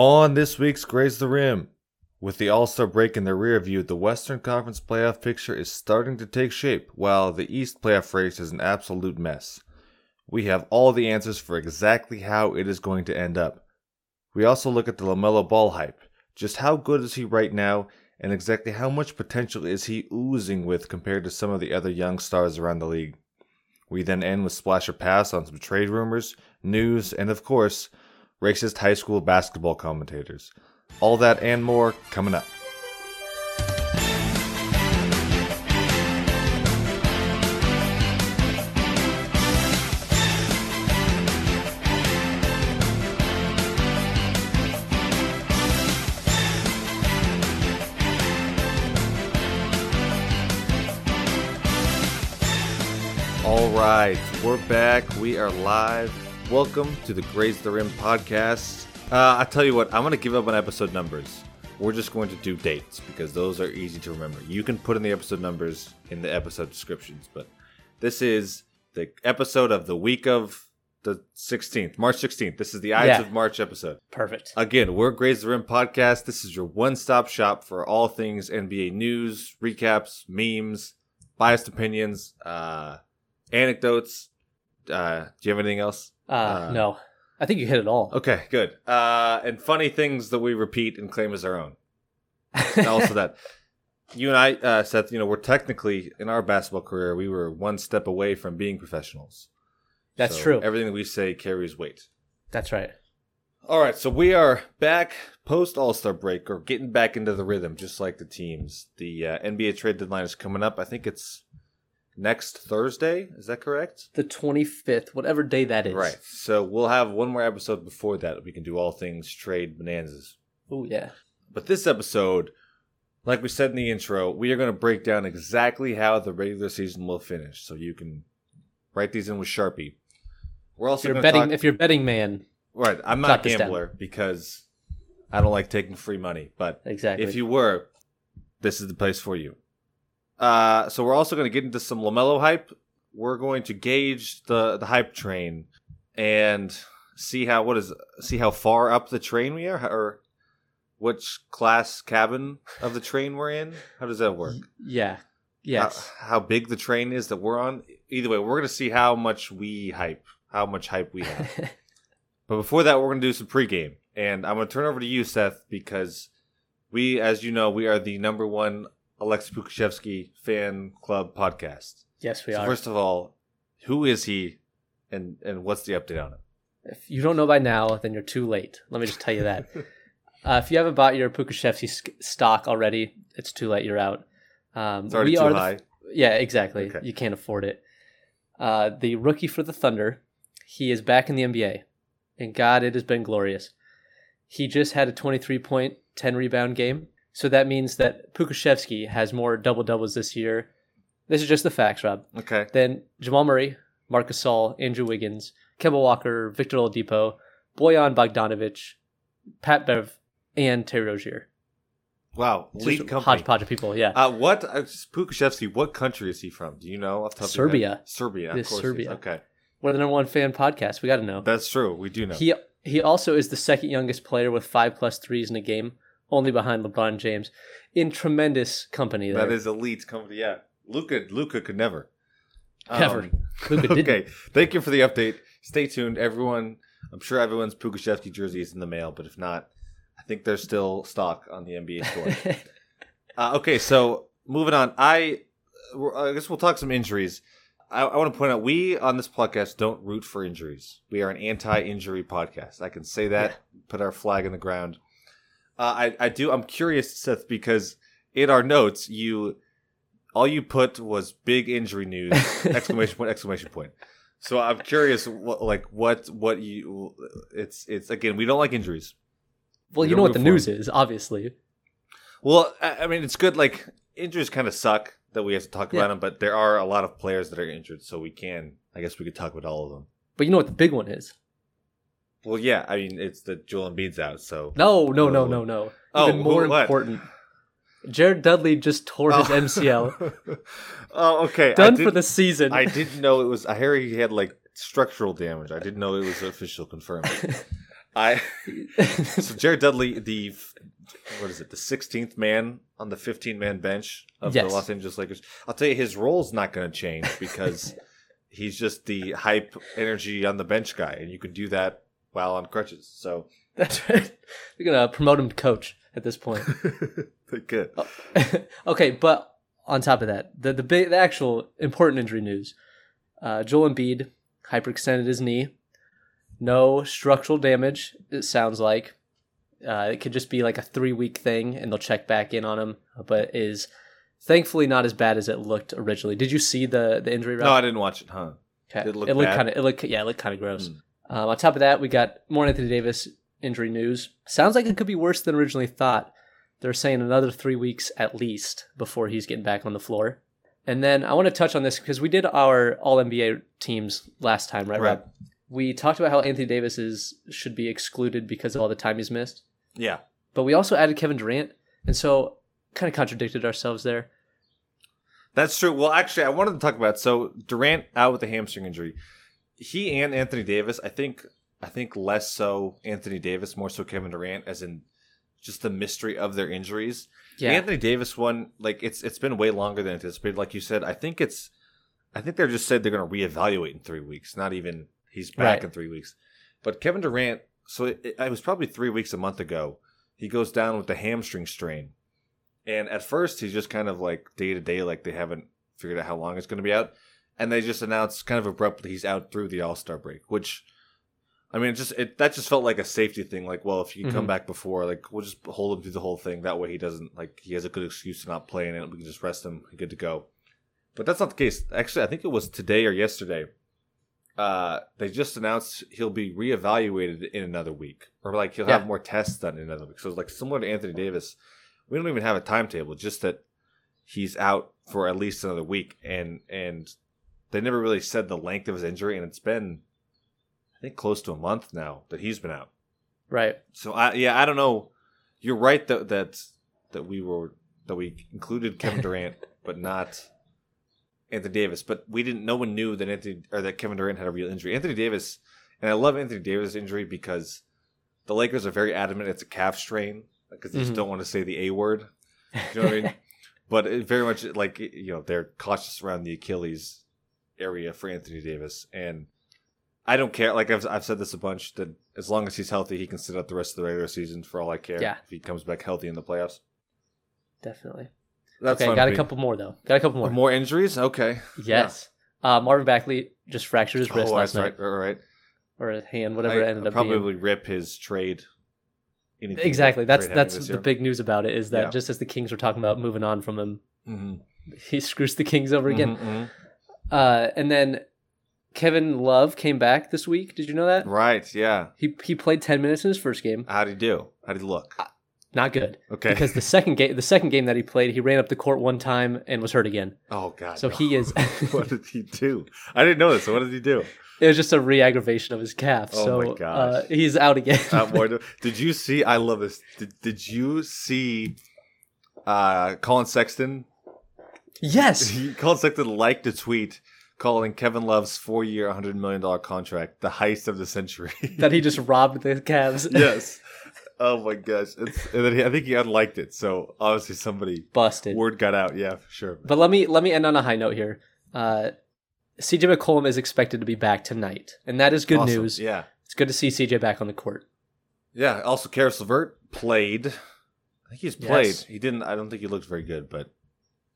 On this week's Graze the Rim, with the All Star break in the rear view, the Western Conference playoff picture is starting to take shape, while the East playoff race is an absolute mess. We have all the answers for exactly how it is going to end up. We also look at the LaMelo Ball hype. Just how good is he right now, and exactly how much potential is he oozing with compared to some of the other young stars around the league? We then end with Splash or Pass on some trade rumors, news, and of course, racist high school basketball commentators. All that and more coming up. All right, we're back. We are live. Welcome to the Graze the Rim podcast. Uh, I tell you what, I'm going to give up on episode numbers. We're just going to do dates because those are easy to remember. You can put in the episode numbers in the episode descriptions, but this is the episode of the week of the 16th, March 16th. This is the Ides Yeah. of March episode. Perfect. Again, we're Graze the Rim podcast. This is your one stop shop for all things NBA news, recaps, memes, biased opinions, uh, anecdotes. Uh, do you have anything else? Uh, Uh, no, I think you hit it all. Okay, good. Uh, and funny things that we repeat and claim as our own. And also that you and I, uh, Seth, you know, we're technically in our basketball career, we were one step away from being professionals. That's So true. Everything that we say carries weight. That's right. All right, so we are back post All Star break, or getting back into the rhythm, just like the teams. The uh, NBA trade deadline is coming up. I think it's next Thursday. Is that correct? The 25th, whatever day that is. Right. So we'll have one more episode before that. We can do all things trade bonanzas. Oh, yeah. But this episode, like we said in the intro, we are going to break down exactly how the regular season will finish. So you can write these in with Sharpie. We're If also you're betting, talk- if you're betting man, right. I'm not a gambler because I don't like taking free money. But exactly. if you were, this is the place for you. Uh, so we're also going to get into some Lamelo hype. We're going to gauge the the hype train and see how what is see how far up the train we are, or which class cabin of the train we're in. How does that work? yeah. Yes. How, how big the train is that we're on. Either way, we're going to see how much we hype, how much hype we have. But before that, we're going to do some pregame. And I'm going to turn over to you, Seth, because we, as you know, we are the number one Aleksej Pokusevski fan club podcast. yes, we so are. first of all, who is he and, and what's the update on him? if you don't know by now, then you're too late. Let me just tell you that. uh, if you haven't bought your Pukashevsky sk- stock already, it's too late. You're out. Um, It's already we too are high. Yeah, exactly. Okay. You can't afford it. Uh, the rookie for the Thunder, he is back in the NBA, and God, it has been glorious. He just had a 23 point, 10 rebound game, so that means that Pokusevski has more double doubles this year. This is just the facts, Rob. okay. Then Jamal Murray, Marcus Gasol, Andrew Wiggins, Kemba Walker, Victor Oladipo, Bojan Bogdanovic, Pat Bev, and Terry Rozier. Wow. Lead company. hodgepodge of people. Yeah. Uh, what, uh, Pokusevski, what country is he from? Do you know? Off top of your head? Serbia. Serbia. Of course. Serbia. Okay. We're the number one fan podcast. We got to know. That's true. We do know. He he also is the second youngest player with five plus threes in a game, only behind LeBron James, in tremendous company. There. That is elite company. Yeah, Luka. Luka could never. Never. Um, Luka didn't. okay. Thank you for the update. Stay tuned, everyone. I'm sure everyone's Pokusevski jersey is in the mail, but if not, I think there's still stock on the NBA store. uh, okay, so moving on. I I guess we'll talk some injuries. I, I want to point out we on this podcast don't root for injuries. We are an anti-injury podcast. I can say that. Put our flag in the ground. Uh, I I do. I'm curious, Seth, because in our notes you all you put was big injury news exclamation point exclamation point. So I'm curious, what, like what what you it's it's again we don't like injuries. well, We you know what the news is, obviously. Well, I I mean, it's good. Like injuries kind of suck that we have to talk Yeah. about them, but there are a lot of players that are injured, so we can. I guess we could talk about all of them. But you know what the big one is? Well, yeah. I mean, it's the Joel Embiid's out, so No, no, no, no, no. Oh, Even more what? important. Jared Dudley just tore his Oh. MCL. oh, okay. Done for the season. I didn't know it was. I hear he had like structural damage. I didn't know it was official confirmed. I so Jared Dudley, the what is it, the 16th man on the 15 man bench of Yes. the Los Angeles Lakers. I'll tell you, his role's not going to change because he's just the hype energy on the bench guy, and you can do that while on crutches. So That's right. They're gonna promote him to coach at this point. they're good. okay, but on top of that, the the big, the actual important injury news: uh, Joel Embiid hyperextended his knee. No structural damage. It sounds like uh, it could just be like a three week thing, and they'll check back in on him. But is thankfully not as bad as it looked originally. Did you see the the injury? No. I didn't watch it, huh? Okay. Did it look looked kind of it looked yeah, it looked kind of gross. Hmm. Um, on top of that, we got more Anthony Davis injury news. Sounds like it could be worse than originally thought. They're saying another three weeks at least before he's getting back on the floor. And then I want to touch on this because we did our All NBA teams last time, right? Right. Rob? We talked about how Anthony Davis is should be excluded because of all the time he's missed, Yeah. but we also added Kevin Durant, and so kind of contradicted ourselves there. That's true. Well, actually, I wanted to talk about so Durant out with a hamstring injury. He and Anthony Davis, I think, I think less so Anthony Davis, more so Kevin Durant, as in just the mystery of their injuries. Yeah, The Anthony Davis one, like it's it's been way longer than anticipated. Like you said, I think it's, I think they're just said they're going to reevaluate in three weeks. Not even he's back Right. in three weeks. But Kevin Durant, so it, it, it was probably three weeks a month ago. He goes down with the hamstring strain, and at first he's just kind of like day to day, like they haven't figured out how long it's going to be out, and they just announced kind of abruptly he's out through the All Star break, which. I mean, it just it that just felt like a safety thing. Like, well, if you come Mhm. back before, like we'll just hold him through the whole thing. That way, he doesn't like he has a good excuse to not play in it. We can just rest him, good to go. But that's not the case. Actually, I think it was today or yesterday. Uh, they just announced he'll be reevaluated in another week, or like he'll have more tests done in another week. So, like similar to Anthony Davis, we don't even have a timetable. Just that he's out for at least another week, and and they never really said the length of his injury, and it's been, I think, close to a month now that he's been out. right. So I yeah, I don't know. You're right that that that we were that we included Kevin Durant, but not Anthony Davis. But we didn't. No one knew that Anthony or that Kevin Durant had a real injury. Anthony Davis, and I love Anthony Davis' injury because the Lakers are very adamant it's a calf strain because they just Mhm. don't want to say the A word. You know what I mean? But it very much like you know they're cautious around the Achilles area for Anthony Davis, and I don't care. Like I've I've said this a bunch that as long as he's healthy, he can sit out the rest of the regular season for all I care. Yeah. if he comes back healthy in the playoffs. Definitely. That's okay, got a couple more though. Got a couple more. more injuries. Okay, Yes. Uh, Marvin Bagley just fractured his wrist oh, last that's night, right, right, or his hand, whatever I, it ended I'll up being. probably rip his trade. Exactly. That's trade that's the year. big news about it is that Yeah. just as the Kings were talking about moving on from him, Mhm. he screws the Kings over again. Mhm, mhm. Uh, and then Kevin Love came back this week. Did you know that? Right. Yeah. He he played ten minutes in his first game. How did he do? How did he look? Not good Okay. because the second game the second game that he played, he ran up the court one time and was hurt again. oh god. So no. he is. what did he do? I didn't know this. So what did he do? it was just a re-aggravation of his calf. Oh so my gosh. Uh, he's out again. More. did you see? I love this. Did, did you see? Uh, Collin Sexton. Yes. He, Collin Sexton liked a tweet calling Kevin Love's four-year, hundred million dollar contract the heist of the century. that he just robbed the Cavs. yes. Oh my gosh! It's, and then he, I think he unliked it. So obviously somebody Busted. word got out. Yeah, for sure. But let me let me end on a high note here. Uh, CJ McCollum is expected to be back tonight, and that is good Awesome. news. Yeah. It's good to see CJ back on the court. Yeah. Also, Caris LeVert played. I think he's played. Yes. He didn't. I don't think he looked very good, but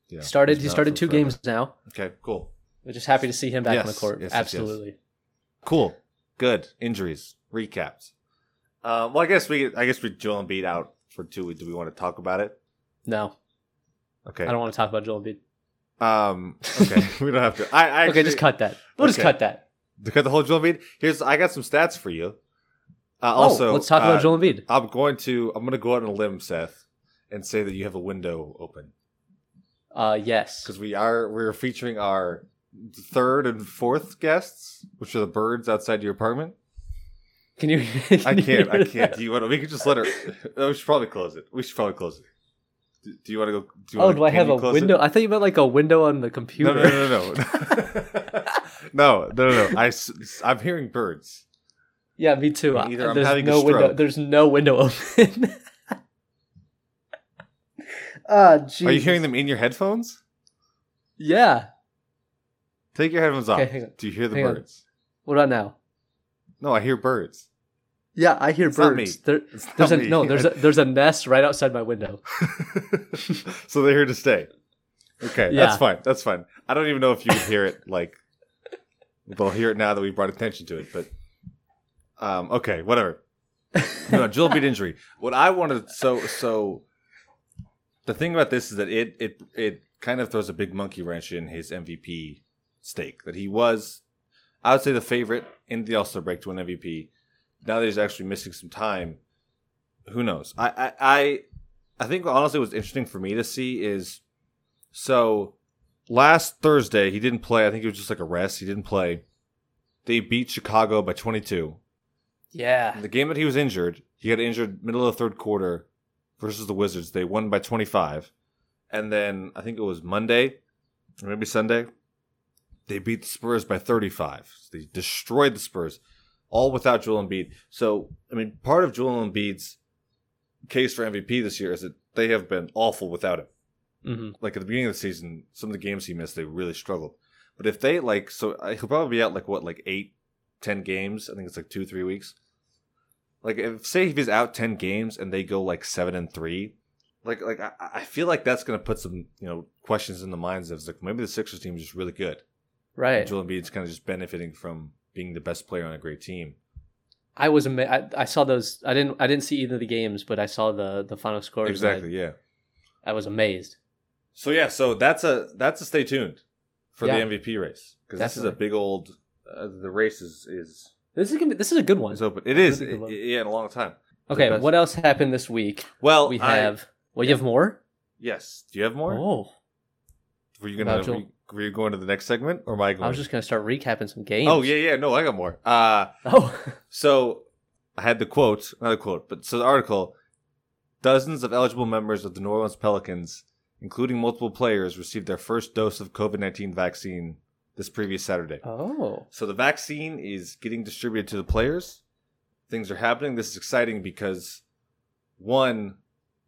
yeah, started he started two forever. games now. Okay, cool, We're just happy to see him back on the court. yes, yes, yes. Absolutely. cool, good. Injuries recaps. Um, well, I guess we. I guess we Joel Embiid out for two weeks. Do we want to talk about it? No, Okay. I don't want to talk about Joel Embiid. Um. Okay. we don't have to. I. I okay, just cut that. We'll just cut that. To cut the whole Joel Embiid. Here's. I got some stats for you. Uh, oh, also, let's talk uh, about Joel Embiid. I'm going to. I'm going to go out on a limb, Seth, and say that you have a window open uh, yes. Because we are we're featuring our third and fourth guests, which are the birds outside your apartment. Can you? Can I can't. I can't. Do you want to? We could just let her. we should probably close it. We should probably close it. Do, do you want to go? Do oh, want, do I have a window? It? I thought you meant like a window on the computer. No, no, no, no. no, no, no, no. I, I'm hearing birds. Yeah, me too. Either I'm there's having no a window. There's no window open. Ah. Are you hearing them in your headphones? Yeah. Take your headphones off. Okay, on. Do you hear the Hang on. birds? What about now? No, I hear birds. Yeah, I hear It's not me. birds. There, It's not there's a me. no. There's a there's a nest right outside my window. so they're here to stay. Okay, Yeah. that's fine. That's fine. I don't even know if you can hear it. Like, they'll hear it now that we brought attention to it. But, um, okay, whatever. No, Joel Embiid injury. What I wanted, so so, the thing about this is that it it it kind of throws a big monkey wrench in his MVP stake. That he was, I would say, the favorite in the All Star break to win MVP. Now that he's actually missing some time, who knows? I I I, I think honestly, what's interesting for me to see is so last Thursday he didn't play. I think it was just like a rest. He didn't play. They beat Chicago by 22. Yeah. The game that he was injured, he got injured middle of the third quarter versus the Wizards. They won by 25. And then I think it was Monday or maybe Sunday. They beat the Spurs by 35. They destroyed the Spurs, all without Joel Embiid. So, I mean, part of Joel Embiid's case for MVP this year is that they have been awful without him hmm like at the beginning of the season, some of the games he missed, they really struggled. But if they like, so uh, he'll probably be out like what, like eight, ten games. I think it's like two, three weeks. Like if say if he's out ten games and they go like seven and three, like like I, I feel like that's gonna put some you know questions in the minds of like maybe the Sixers team is just really good. Right. Joel Embiid's kind of just benefiting from being the best player on a great team. I was ama- I, I saw those. I didn't. I didn't see either of the games, but I saw the the final scores. and I- Exactly, yeah. I, was amazed. So yeah, so that's a that's a stay tuned for Yeah. the MVP race because this is a big old. Uh, the race is is This is gonna be, this is a good one. It's open. It is, i- one. yeah, in a long time. Okay, what else happened this week? Well, we I- have. well, you have more. yes. Do you have more? Oh, Were you gonna were you, were you going to the next segment or am I going? I was just gonna start recapping some games. Oh yeah, yeah. No, I got more. Uh Oh, so I had the quote, not a quote, but so the article. Dozens of eligible members of the New Orleans Pelicans, including multiple players, received their first dose of COVID nineteen vaccine this previous Saturday. oh, So the vaccine is getting distributed to the players. Things are happening. This is exciting because one,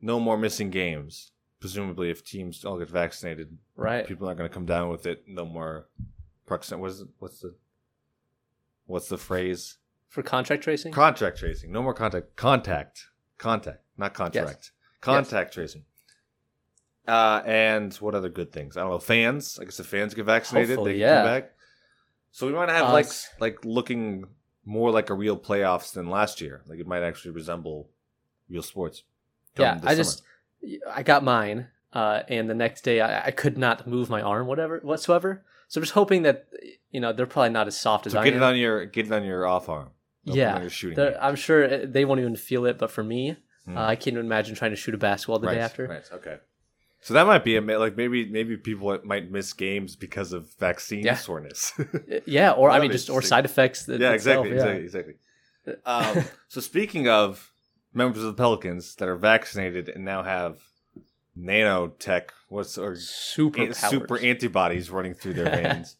no more missing games. Presumably, if teams all get vaccinated, right. people aren't going to come down with it. No more proximity. What is it? What's the what's the phrase? For contract tracing. Contract tracing. No more contact. Contact. Contact. Not contract. Contact tracing. Uh, and what other good things? I don't know. Fans. I guess if fans get vaccinated, Hopefully, they can yeah. come back. So we might have like Us. like looking more like a real playoffs than last year. Like it might actually resemble real sports. yeah, this I summer. just I got mine, uh, and the next day I, I could not move my arm, whatever whatsoever. So I'm just hoping that you know they're probably not as soft as so I get am. it on your get it on your off arm. Don't yeah, shooting. I'm sure they won't even feel it, but for me, Hmm. uh, I can't even imagine trying to shoot a basketball the right, day after. Right. Okay. So that might be a like maybe maybe people might miss games because of vaccine Yeah. soreness. Yeah, or I mean, just or side effects. yeah, itself, exactly, exactly, exactly. Um, so speaking of members of the Pelicans that are vaccinated and now have nanotech, what's or Super an- super antibodies running through their veins,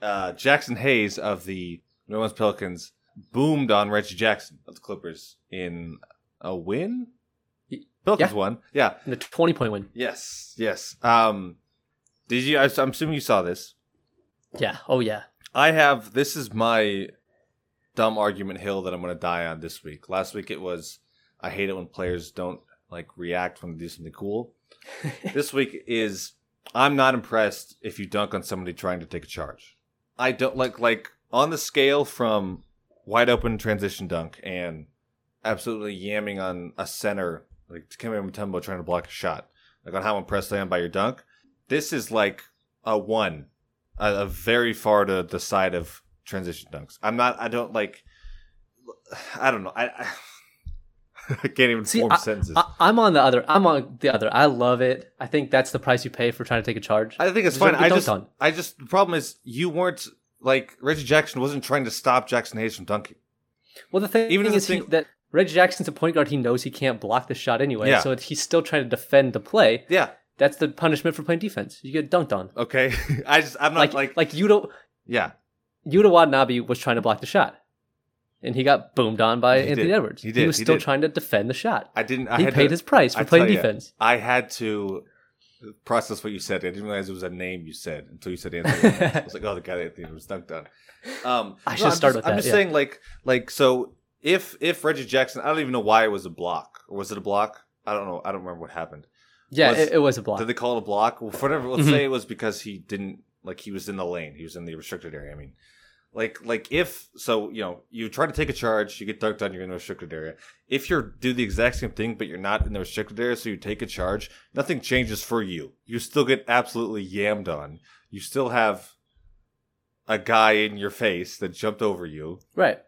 uh, Jaxson Hayes of the New Orleans Pelicans boomed on Reggie Jackson of the Clippers in a win. Pelicans yeah. won. Yeah. the 20 point win. Yes. Yes. Um, did you? I'm assuming you saw this. Yeah. Oh yeah. I have this is my dumb argument hill that I'm going to die on this week. Last week it was I hate it when players don't like react when they do something cool. this week is I'm not impressed if you dunk on somebody trying to take a charge. I don't like like on the scale from wide open transition dunk and absolutely yamming on a center like Dikembe Mutombo trying to block a shot. Like on how impressed I am by your dunk. This is like a one, a, a very far to the side of transition dunks. I'm not. I don't like. I don't know. I. I, I can't even See, form sentences. I, I'm on the other. I'm on the other. I love it. I think that's the price you pay for trying to take a charge. I think it's fine. I just, on. I just, the problem is you weren't like Reggie Jackson wasn't trying to stop Jaxson Hayes from dunking. Well, the thing Even is the he, that Reggie Jackson's a point guard. He knows he can't block the shot anyway, Yeah. so he's still trying to defend the play. Yeah. That's the punishment for playing defense. You get dunked on. Okay. I just, I'm not Like like, like Yuta yeah. Yuta Watanabe was trying to block the shot. and he got boomed on by He Anthony did. Edwards. He did. was He still did. trying to defend the shot. I didn't. I he paid to, his price for I playing defense. I had to process what you said. I didn't realize it was a name you said until you said Anthony. Edwards. I was like, oh, the guy that Anthony Edwards dunked on. Um, I no, should I'm start just, with I'm that, just yeah. saying, like, like so. If if Reggie Jackson, I don't even know why it was a block, or was it a block? I don't know. I don't remember what happened. Yeah, Was- it, it was a block. Did they call it a block? Well, whatever, let's Mhm. say it was because he didn't like he was in the lane. He was in the restricted area. I mean, like like if so, you know, you try to take a charge, you get dunked on, you're in the restricted area. If you do the exact same thing, but you're not in the restricted area, so you take a charge, nothing changes for you. You still get absolutely yammed on. You still have a guy in your face that jumped over you. right.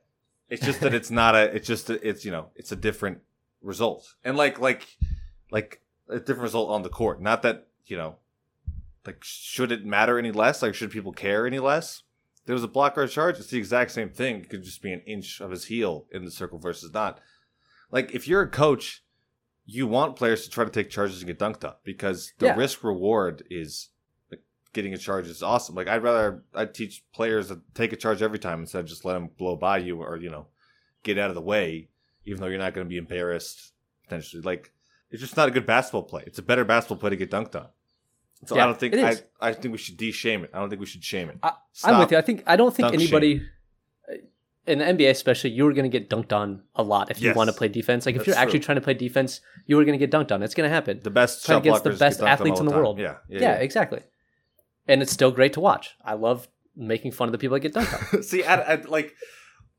It's just that it's not a. It's just a, it's you know it's a different result, and like like like a different result on the court. Not that you know, like should it matter any less? Like should people care any less? There was a block or a charge. It's the exact same thing. It could just be an inch of his heel in the circle versus not. Like if you're a coach, you want players to try to take charges and get dunked up because the Yeah. risk reward is getting a charge is awesome. Like I'd rather I'd teach players to take a charge every time instead of just let them blow by you or you know get out of the way, even though you're not going to be embarrassed potentially. Like it's just not a good basketball play. It's a better basketball play to get dunked on. So I don't think I. I think we should de-shame it. I don't think we should shame it. I, I'm with you. I think I don't think anybody uh, in the NBA, especially, you are going to get dunked on a lot if you want to play defense. Like if That's you're actually true. trying to play defense, you are going to get dunked on. It's going to happen. The best against the best get dunked on athletes all in the time. world. Yeah, yeah, yeah, exactly. And it's still great to watch. I love making fun of the people that get dunked on. See, I, I like,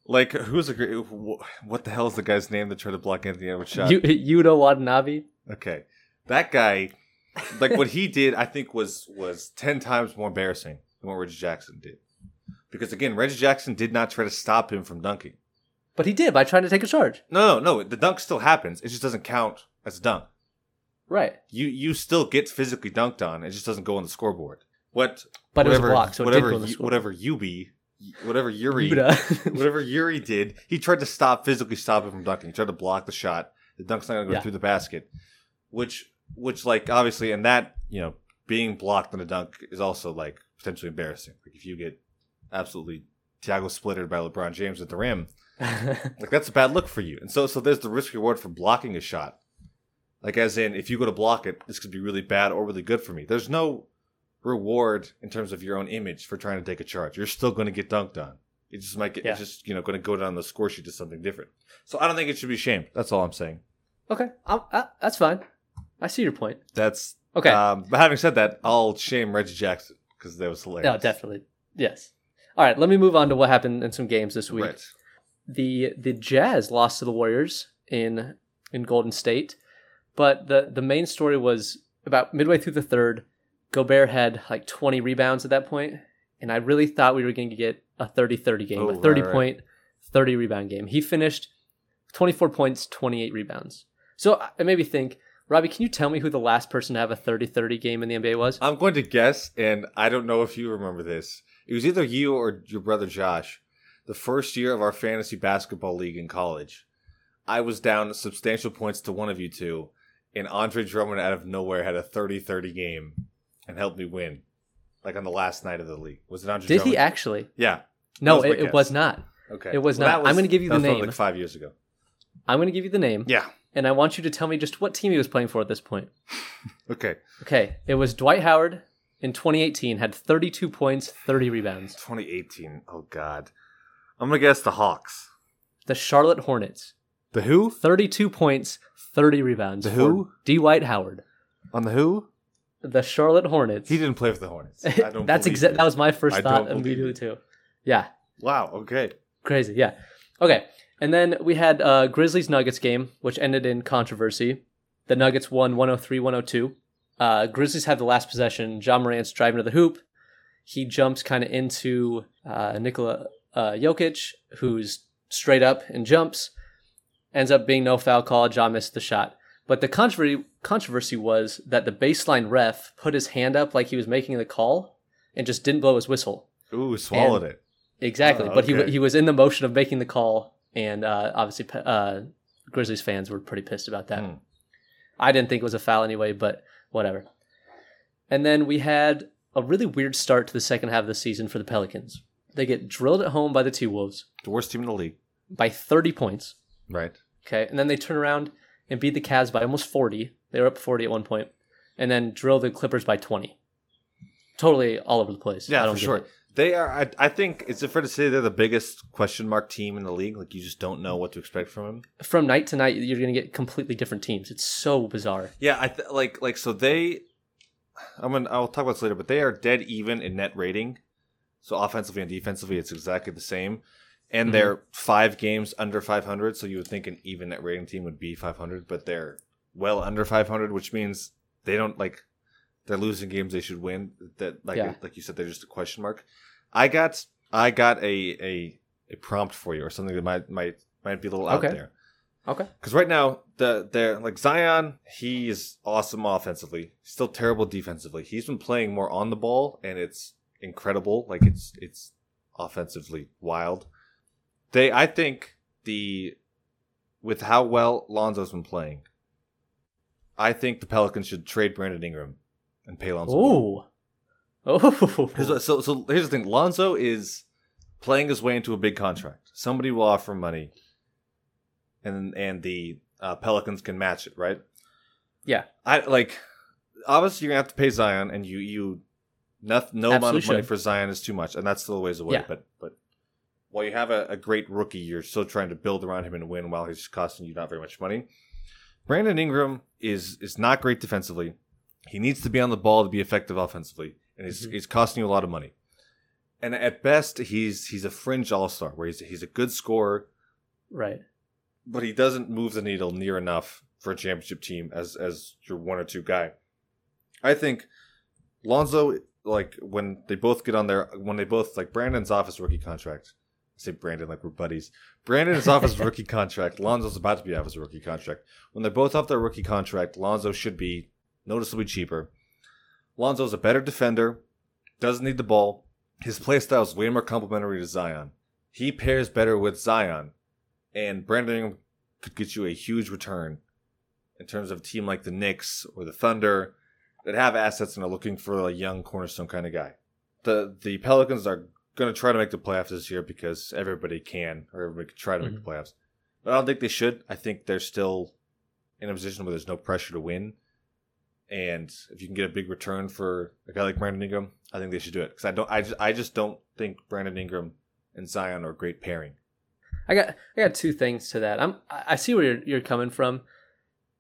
like who's a great? What the hell is the guy's name that tried to block Anthony Edwards' shot? you, Yuto Watanabe. okay, that guy, like what he did, I think was was ten times more embarrassing than what Reggie Jackson did. Because again, Reggie Jackson did not try to stop him from dunking. But he did by trying to take a charge. No, no, no. The dunk still happens. It just doesn't count as a dunk. Right. You you still get physically dunked on. It just doesn't go on the scoreboard. What? But it was whatever, so it did whatever go on the you- scoreboard. whatever Yubi, whatever Yuri, whatever Yuri did, he tried to stop physically stop him from dunking. He tried to block the shot. The dunk's not going to go Yeah. through the basket, which which like obviously, and that you know being blocked on a dunk is also like potentially embarrassing. Like if you get absolutely Tiago splittered by LeBron James at the rim, like that's a bad look for you. And so so there's the risk reward for blocking a shot. Like as in, if you go to block it, this could be really bad or really good for me. There's no reward in terms of your own image for trying to take a charge. You're still going to get dunked on. It just might get Yeah. it's just you know going to go down the score sheet to something different. So I don't think it should be shamed. That's all I'm saying. okay, I'm, uh, that's fine. I see your point. That's Okay. Um, but having said that, I'll shame Reggie Jackson because that was hilarious. no, definitely. Yes. All right, let me move on to what happened in some games this week. Right. the the Jazz lost to the Warriors in in Golden State, but the the main story was about midway through the third, Gobert had like 20 rebounds at that point, and I really thought we were going to get a 30-30 game, Oh, a right, 30 right. point, 30 rebound game. He finished 24 points, 28 rebounds. So it made me think, Robbie, can you tell me who the last person to have a 30-30 game in the NBA was? I'm going to guess, and I don't know if you remember this. It was either you or your brother Josh. The first year of our fantasy basketball league in college, I was down substantial points to one of you two, and Andre Drummond out of nowhere had a 30-30 game and helped me win. Like on the last night of the league. Was it Andre Did Drummond? he actually? Yeah. No, was it, it was not. Okay. It was Well, not. that I'm gonna give you that the was name. Like five years ago. I'm going to give you the name. Yeah. and I want you to tell me just what team he was playing for at this point. Okay. Okay, it was Dwight Howard in 2018, had 32 points, 30 rebounds. 2018. Oh God. I'm gonna guess the Hawks. The Charlotte Hornets, The who? 32 points, 30 rebounds. The who? Dwight Howard. On the who? The Charlotte Hornets. He didn't play for the Hornets. I don't. That's believe exact. That was my first I thought immediately too. Yeah, Wow. Okay. crazy. Yeah. Okay, and then we had uh, Grizzlies Nuggets game, which ended in controversy. The Nuggets won 103-102. Uh, Grizzlies had the last possession. Ja Morant's driving to the hoop. He jumps kind of into uh, Nikola uh, Jokic, who's straight up and jumps. Ends up being no foul call. John missed the shot. But the controversy controversy was that the baseline ref put his hand up like he was making the call and just didn't blow his whistle. Ooh, swallowed it. Exactly, Oh, but he he was in the motion of making the call, and uh, obviously uh, Grizzlies fans were pretty pissed about that. Hmm. I didn't think it was a foul anyway, but whatever. And then we had a really weird start to the second half of the season for the Pelicans. They get drilled at home by the T Wolves. The worst team in the league. by 30 points. Right. Okay. And then they turn around and beat the Cavs by almost 40. They were up 40 at one point, and then drill the Clippers by 20. Totally all over the place. I Yeah, don't for sure. it. They are. I, I think it's fair to say they're the biggest question mark team in the league. Like you just don't know what to expect from them. From night to night, you're going to get completely different teams. It's so bizarre. Yeah, I th- like like so they. I'm gonna. I'll talk about this later, but they are dead even in net rating. So offensively and defensively, it's exactly the same, and Mhm. they're five games under 500. So you would think an even net rating team would be 500, but they're well under 500, which means they don't like. They're losing games they should win. That like Yeah. like you said, they're just a question mark. I got I got a a a prompt for you or something that might might might be a little out there. Okay. Because right now, the they're like Zion, he is awesome offensively, still terrible defensively. He's been playing more on the ball, and it's incredible. Like it's it's offensively wild. They, I think the with how well Lonzo's been playing, I think the Pelicans should trade Brandon Ingram and pay Lonzo. Oh. Oh. So, so here's the thing: Lonzo is playing his way into a big contract. Somebody will offer money, and and the uh, Pelicans can match it, right? Yeah. I like. Obviously, you're gonna have to pay Zion, and you you no, no amount of money should. for Zion is too much, and that's still a ways away. Yeah. But but while you have a, a great rookie, you're still trying to build around him and win while he's costing you not very much money. Brandon Ingram is is not great defensively. He needs to be on the ball to be effective offensively, and he's Mhm. he's costing you a lot of money. And at best, he's he's a fringe all star, where he's he's a good scorer, right. but he doesn't move the needle near enough for a championship team as as your one or two guy. I think Lonzo, like when they both get on there, when they both like Brandon's office rookie contract. Say Brandon like we're buddies. Brandon is off his rookie contract. Lonzo's about to be off his rookie contract. When they're both off their rookie contract, Lonzo should be noticeably cheaper. Lonzo's a better defender, doesn't need the ball. His play style is way more complementary to Zion. He pairs better with Zion, and Brandon could get you a huge return in terms of a team like the Knicks or the Thunder that have assets and are looking for a young cornerstone kind of guy. The the Pelicans are going to try to make the playoffs this year because everybody can, or everybody can try to make the mhm. playoffs. But I don't think they should. I think they're still in a position where there's no pressure to win. And if you can get a big return for a guy like Brandon Ingram, I think they should do it. Because I don't, I just, I just don't think Brandon Ingram and Zion are a great pairing. I got I got two things to that. I'm I I see where you're, you're coming from.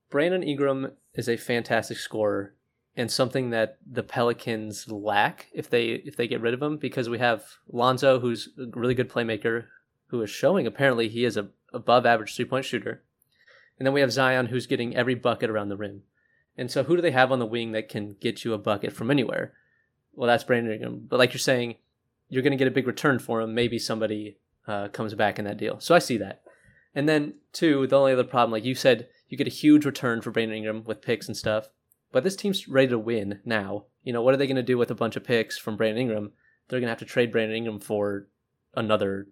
Brandon Ingram is a fantastic scorer and something that the Pelicans lack if they if they get rid of him because we have Lonzo who's a really good playmaker who is showing apparently he is a above average three point shooter. And then we have Zion who's getting every bucket around the rim. And so who do they have on the wing that can get you a bucket from anywhere? Well, that's Brandon Ingram. But like you're saying, you're going to get a big return for him. Maybe somebody uh, comes back in that deal. So I see that. And then two, the only other problem, like you said, you get a huge return for Brandon Ingram with picks and stuff. But this team's ready to win now. You know, what are they going to do with a bunch of picks from Brandon Ingram? They're going to have to trade Brandon Ingram for another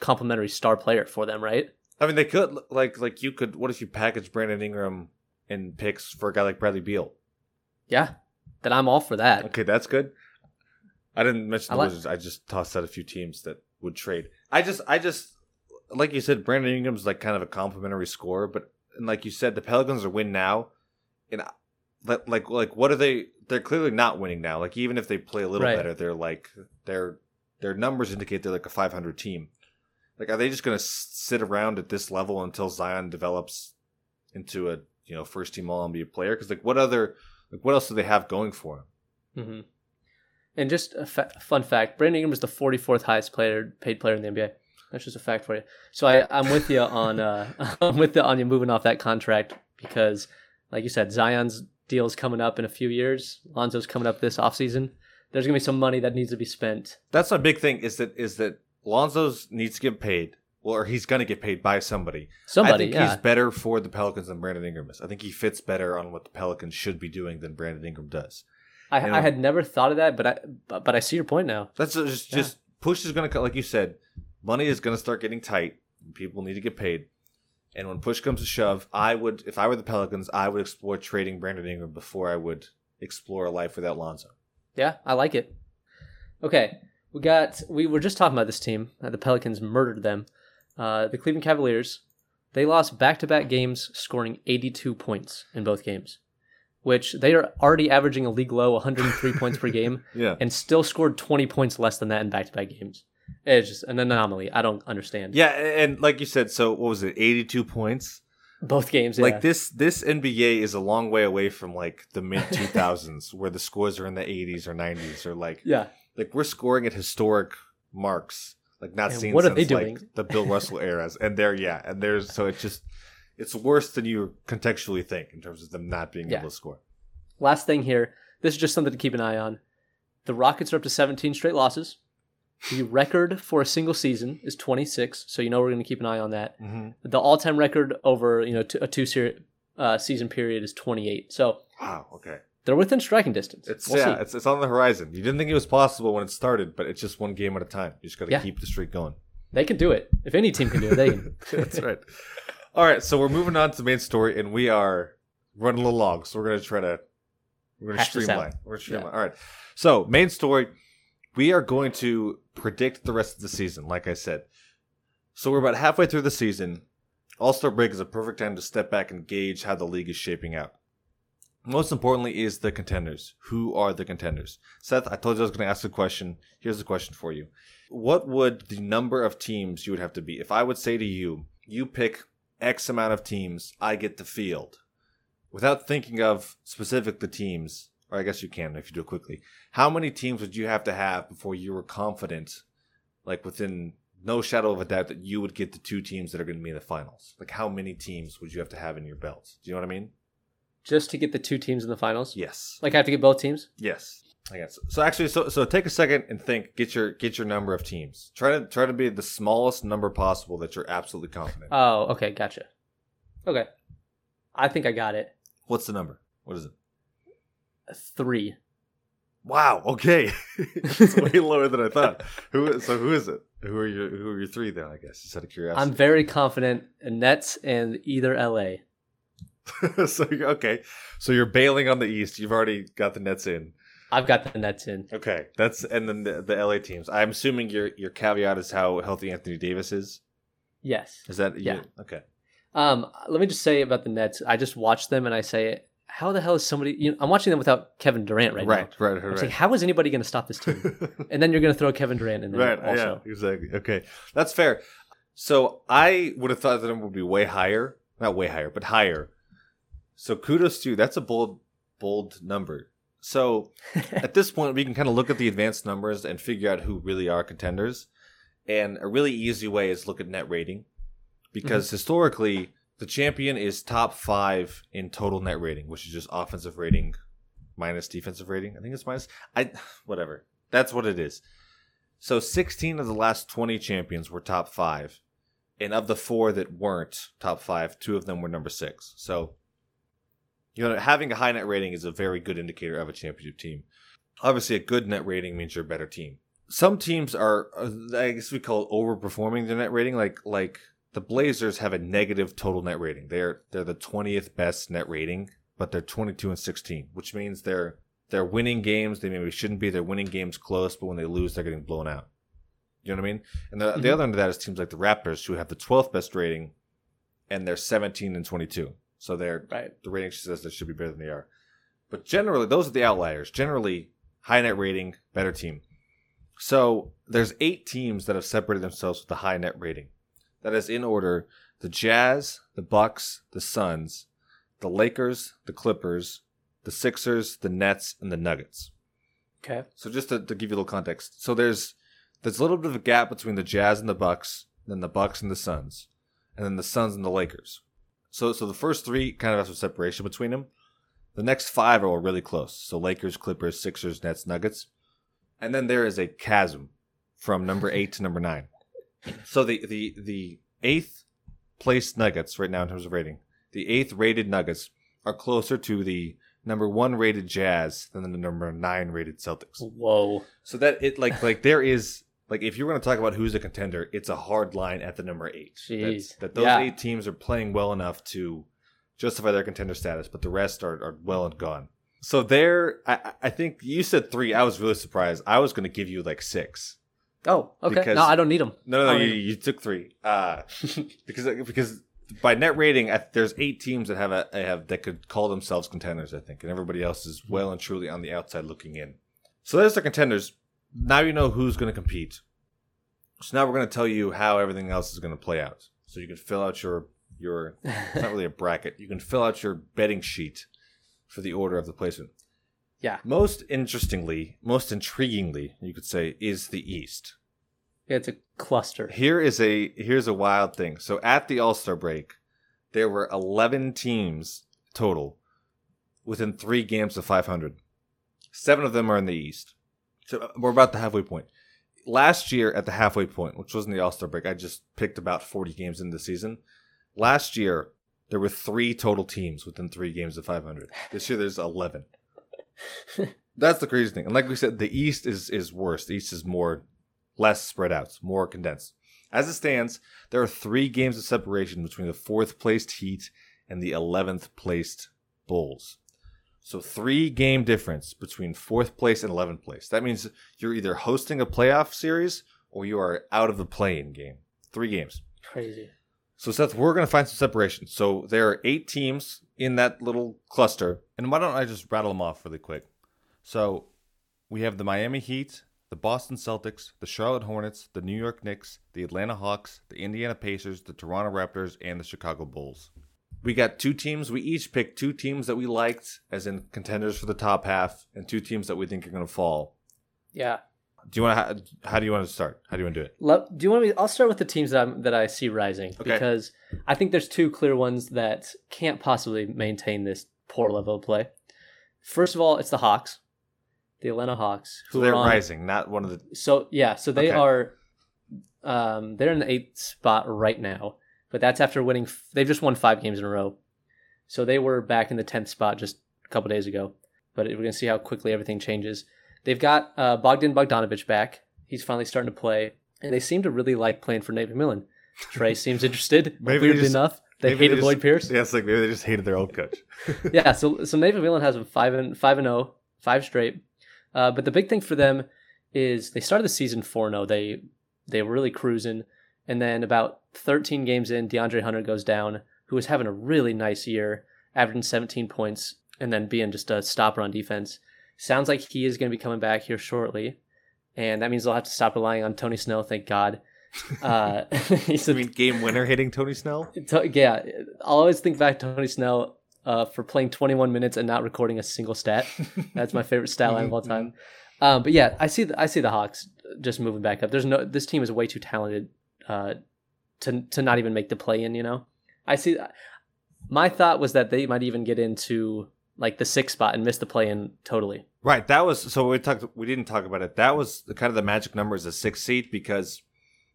complimentary star player for them, right? I mean, they could like like you could. What if you package Brandon Ingram in picks for a guy like Bradley Beal? Yeah. Then I'm all for that. Okay, that's good. I didn't mention I the like- Wizards. I just tossed out a few teams that would trade. I just, I just, like you said, Brandon Ingram's like kind of a complimentary scorer, but and like you said, the Pelicans are win now, and Like, like, like, what are they? They're clearly not winning now. Like even if they play a little Right. better, they're like their their numbers indicate they're like a 500 team. Like, are they just going to sit around at this level until Zion develops into a you know first team All NBA player? Because like, what other like what else do they have going for them? hmm And just a fa- fun fact: Brandon Ingram is the 44th highest player paid player in the NBA. That's just a fact for you. So I, I'm with you on uh, I'm with you on you moving off that contract because, like you said, Zion's deal's coming up in a few years. Lonzo's coming up this offseason. There's gonna be some money that needs to be spent. That's a big thing is that is that Lonzo's needs to get paid. Well, or he's going to get paid by somebody. Somebody, I think yeah, he's better for the Pelicans than Brandon Ingram is. I think he fits better on what the Pelicans should be doing than Brandon Ingram does. I, you know- I had never thought of that, but I but, but I see your point now. That's just Yeah. just push is going to like you said, money is going to start getting tight. People need to get paid. And when push comes to shove, I would if I were the Pelicans, I would explore trading Brandon Ingram before I would explore a life without Lonzo. Yeah, I like it. Okay, we got we were just talking about this team. Uh, the Pelicans murdered them. Uh, the Cleveland Cavaliers, they lost back to back games, scoring 82 points in both games, which they are already averaging a league low 103 points per game Yeah. and still scored 20 points less than that in back to back games. It's just an anomaly. I don't understand. Yeah, and like you said, so what was it? 82 points. Both games, yeah. Like this this NBA is a long way away from like the mid 2000s where the scores are in the 80s or 90s or like yeah. like we're scoring at historic marks. Like not And seen what are since they doing? like the Bill Russell eras. And they're yeah, and there's so it's just it's worse than you contextually think in terms of them not being Yeah. able to score. Last thing here. This is just something to keep an eye on. The Rockets are up to 17 straight losses. The record for a single season is 26, so you know we're going to keep an eye on that. Mm-hmm. The all-time record over you know t- a two ser- uh, season period is 28. So Wow, okay. they're within striking distance. It's We'll yeah, see. it's it's on the horizon. You didn't think it was possible when it started, but it's just one game at a time. You just got to Yeah. keep the streak going. They can do it. If any team can do it, they can. That's right. All right, so we're moving on to the main story, and we are running a little long, so we're gonna try to we're this out. streamline. We're gonna streamline. All right. So main story, we are going to predict the rest of the season, like I said. So we're about halfway through the season. All Star break is a perfect time to step back and gauge how the league is shaping out. Most importantly is the contenders. Who are the contenders? Seth, I told you I was going to ask a question. Here's the question for you. What would the number of teams you would have to be? If I would say to you, you pick X amount of teams, I get the field. Without thinking of specific the teams, or I guess you can if you do it quickly. How many teams would you have to have before you were confident, like within no shadow of a doubt, that you would get the two teams that are going to be in the finals? Like how many teams would you have to have in your belt? Do you know what I mean? Just to get the two teams in the finals. Yes. Like I have to get both teams. Yes. I guess. So actually, so so take a second and think. Get your get your number of teams. Try to try to be the smallest number possible that you're absolutely confident. Oh, okay, gotcha. Okay, I think I got it. What's the number? What is it? Three. Wow. Okay, it's way lower than I thought. Who? So who is it? Who are your Who are your three then? I guess just out of curiosity. I'm very confident in Nets and either LA. so okay, so you're bailing on the East. You've already got the Nets in. I've got the Nets in. Okay, that's and then the, the LA teams. I'm assuming your your caveat is how healthy Anthony Davis is. Yes. Is that Yeah. you- Okay. Um, let me just say about the Nets. I just watched them and I say, how the hell is somebody? You know, I'm watching them without Kevin Durant right, Right. now. Right. Right. I'm right. saying, how is anybody going to stop this team? and then you're going to throw Kevin Durant in there right. also. Yeah. Exactly. Okay, that's fair. So I would have thought that it would be way higher, not way higher, but higher. So kudos to you. That's a bold, bold number. So at this point, we can kind of look at the advanced numbers and figure out who really are contenders. And a really easy way is look at net rating, because mm-hmm. historically the champion is top five in total net rating, which is just offensive rating minus defensive rating. I think it's minus. I whatever. That's what it is. So 16 of the last 20 champions were top five, and of the four that weren't top five, two of them were number six. So you know, having a high net rating is a very good indicator of a championship team. Obviously, a good net rating means you're a better team. Some teams are, uh, I guess we call it overperforming their net rating. Like like the Blazers have a negative total net rating. They're they're the twentieth best net rating, but they're twenty two and sixteen, which means they're they're winning games they maybe shouldn't be. They're winning games close, but when they lose, they're getting blown out. You know what I mean? And the, the Mhm. other end of that is teams like the Raptors, who have the twelfth best rating, and they're seventeen and twenty two. So they're Right. the rating says they should be better than they are. But generally, those are the outliers. Generally, high net rating, better team. So there's eight teams that have separated themselves with a high net rating. That is in order: the Jazz, the Bucks, the Suns, the Lakers, the Clippers, the Sixers, the Nets, and the Nuggets. Okay. So just to, to give you a little context, so there's there's a little bit of a gap between the Jazz and the Bucks, then the Bucks and the Suns, and then the Suns and the Lakers. So so the first three kind of have some separation between them. The next five are all really close. So Lakers, Clippers, Sixers, Nets, Nuggets, and then there is a chasm from number eight to number nine. So the the the eighth place Nuggets right now in terms of rating, the eighth rated Nuggets are closer to the number one rated Jazz than the number nine rated Celtics. Whoa. So that it like like there is like if you're going to talk about who's a contender, it's a hard line at the number eight. That's- Jeez. that those Yeah. eight teams are playing well enough to justify their contender status, but the rest are, are well and gone. So there, I, I- I think you said three. I was really surprised. I was going to give you like six. Oh, okay. Because- no, I don't need them. No, no, Oh, you, you took three. Uh, because because by net rating, I- there's eight teams that have a have that could call themselves contenders. I think, and everybody else is well and truly on the outside looking in. So there's the contenders. Now you know who's going to compete. So now we're going to tell you how everything else is going to play out. So you can fill out your your. It's not really a bracket. You can fill out your betting sheet for the order of the placement. Yeah. Most interestingly, most intriguingly, you could say, is the East. Yeah, it's a cluster. Here is a here's a wild thing. So at the All Star break, there were eleven teams total within three games of 500. Seven of them are in the East. So uh, we're about the halfway point. Last year at the halfway point, which wasn't the All Star break, I just picked about 40 games into the season. Last year there were three total teams within three games of 500. This year there's 11. That's the crazy thing. And like we said, the East is is worse. The East is more less spread out, more condensed. As it stands, there are three games of separation between the fourth placed Heat and the eleventh placed Bulls. So three game difference between fourth place and eleventh place. That means you're either hosting a playoff series or you are out of the play-in game. Three games. Crazy. So Seth, we're gonna find some separation. So there are eight teams in that little cluster, and why don't I just rattle them off really quick? So we have the Miami Heat, the Boston Celtics, the Charlotte Hornets, the New York Knicks, the Atlanta Hawks, the Indiana Pacers, the Toronto Raptors, and the Chicago Bulls. We got two teams. We each picked two teams that we liked, as in contenders for the top half, and two teams that we think are going to fall. Yeah. Do you want to? How do you want to start? How do you want to do it? Lo- do you want me? I'll start with the teams that I'm, that I see rising Okay. because I think there's two clear ones that can't possibly maintain this poor level of play. First of all, it's the Hawks, the Atlanta Hawks, So who they're are on. rising, not one of the. So yeah, so they Okay. are. Um, they're in the eighth spot right now, but that's after winning. f- They've just won five games in a row, so they were back in the tenth spot just a couple days ago. But we're gonna see how quickly everything changes. They've got uh, Bogdan Bogdanovich back. He's finally starting to play, and they seem to really like playing for Nate McMillan. Trae seems interested. Maybe weirdly just- enough, they maybe they hated just- Lloyd Pierce. Yeah, it's like maybe they just hated their old coach. yeah, so so Nate McMillan has them five and five and zero, five straight. Uh, but the big thing for them is they started the season four and zero. They they were really cruising, and then about thirteen games in, DeAndre Hunter goes down, who was having a really nice year, averaging seventeen points, and then being just a stopper on defense. Sounds like he is going to be coming back here shortly, and that means they'll have to stop relying on Tony Snell. Thank God. Uh, he's I a mean, game winner hitting Tony Snell. to- yeah, I'll always think back to Tony Snell uh, for playing 21 minutes and not recording a single stat. That's my favorite stat line of all time. Um, but yeah, I see the, I see the Hawks just moving back up. There's no this team is way too talented uh, to to not even make the play in. You know, I see. My thought was that they might even get into like the sixth spot and miss the play in totally. Right. That was so we talked. We didn't talk about it. That was the, kind of the magic number is a six seed because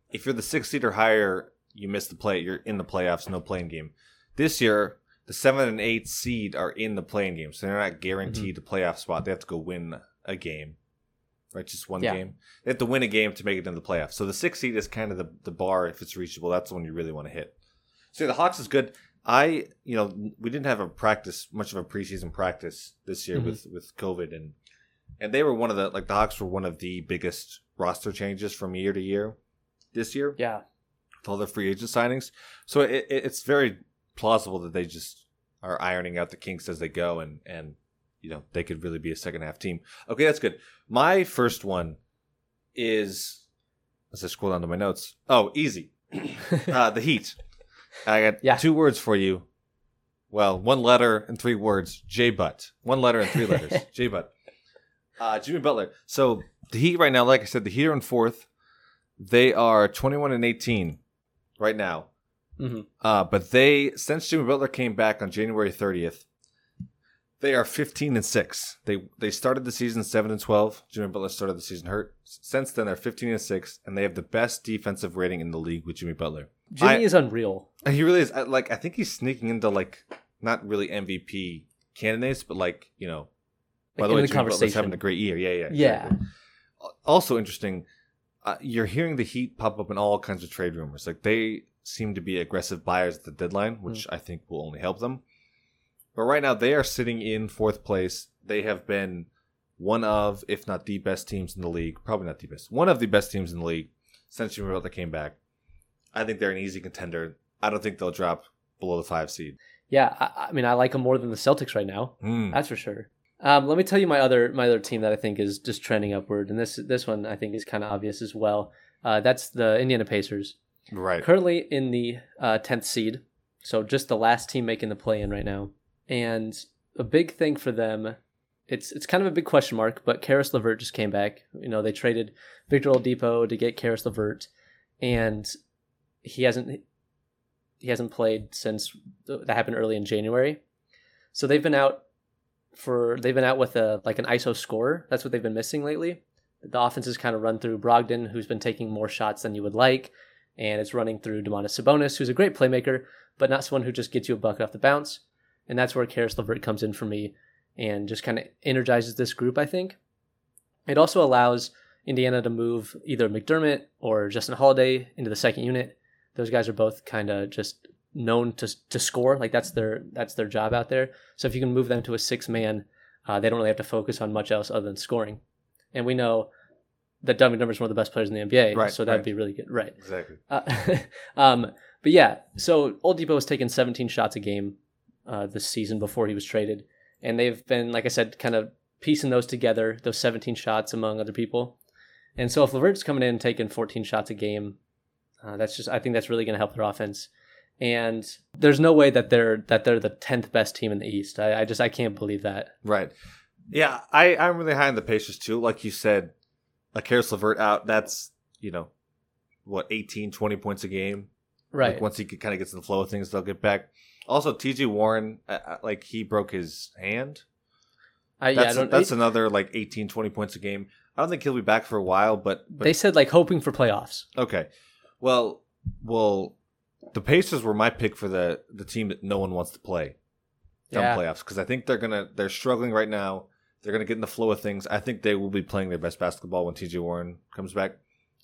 if you're the six seed or higher, you miss the play. You're in the playoffs, no playing game. This year, the seven and eight seed are in the playing game, so they're not guaranteed mm-hmm. a playoff spot. They have to go win a game, right? Just one Yeah. game. They have to win a game to make it into the playoffs. So the six seed is kind of the the bar. If it's reachable, that's the one you really want to hit. So the Hawks is good. I, you know, we didn't have a practice, much of a preseason practice this year Mhm. with with COVID, and and they were one of the like the Hawks were one of the biggest roster changes from year to year this year Yeah, with all the free agent signings. So it, it, it's very plausible that they just are ironing out the kinks as they go, and and you know they could really be a second half team. Okay, that's good. My first one is as I scroll down to my notes. Oh, easy. Uh, the Heat. I got Yeah. two words for you. Well, one letter and three words. J Butt. One letter and three letters. J Butt. Uh, Jimmy Butler. So the Heat right now, like I said, the Heat are in fourth. They are twenty-one and eighteen right now. hmm Uh, but they since Jimmy Butler came back on January 30th, they are 15 and six. They they started the season seven and 12. Jimmy Butler started the season hurt. Since then, they're 15 and six, and they have the best defensive rating in the league with Jimmy Butler. Jimmy I- is unreal. He really is. I- Like I think he's sneaking into like not really MVP candidates, but like you know. By Like, the way, the Jimmy Butler's having a great year. Yeah, yeah, Yeah. exactly. Also interesting, uh, you're hearing the Heat pop up in all kinds of trade rumors. Like they seem to be aggressive buyers at the deadline, which Hmm. I think will only help them. But right now they are sitting in fourth place. They have been one of, if not the best teams in the league. Probably not the best. One of the best teams in the league since Jimmy they came back. I think they're an easy contender. I don't think they'll drop below the five seed. Yeah, I, I mean, I like them more than the Celtics right now. Mm. That's for sure. Um, let me tell you my other my other team that I think is just trending upward, and this this one I think is kind of obvious as well. Uh, that's the Indiana Pacers, Right. currently in the uh, tenth seed, so just the last team making the play in right now. And a big thing for them, it's it's kind of a big question mark, but Caris LeVert just came back. You know, they traded Victor Oladipo to get Caris LeVert, and he hasn't he hasn't played since that happened early in January. So they've been out for they've been out with a like an ISO scorer. That's what they've been missing lately. The offense has kind of run through Brogdon, who's been taking more shots than you would like, and it's running through Domantas Sabonis, who's a great playmaker, but not someone who just gets you a bucket off the bounce. And that's where Caris LeVert comes in for me and just kind of energizes this group, I think. It also allows Indiana to move either McDermott or Justin Holiday into the second unit. Those guys are both kind of just known to to score. Like that's their that's their job out there. So if you can move them to a six man, uh, they don't really have to focus on much else other than scoring. And we know that Doug McDermott's one of the best players in the NBA, Right, so that'd right. be really good. Right. Exactly. Uh, um, but yeah, so Oladipo was taking 17 shots a game uh, this season before he was traded, and they've been, like I said, kind of piecing those together, those 17 shots among other people. And so if LeVert's coming in and taking 14 shots a game, uh, that's just I think that's really going to help their offense. And there's no way that they're that they're the 10th best team in the East. I, I just I can't believe that. Right. Yeah, I, I'm really high on the Pacers too. Like you said, a Caris LeVert out, that's, you know, what, 18, 20 points a game. Right. Like once he kind of gets in the flow of things, they'll get back. Also, TJ Warren, uh, uh, like he broke his hand. I, yeah, I That's, don't, that's it- another like 18, 20 points a game. I don't think he'll be back for a while, but, but they said like hoping for playoffs. okay. Well, well, the Pacers were my pick for the the team that no one wants to play come Yeah. playoffs because I think they're gonna they're struggling right now. They're gonna get in the flow of things. I think they will be playing their best basketball when TJ Warren comes back.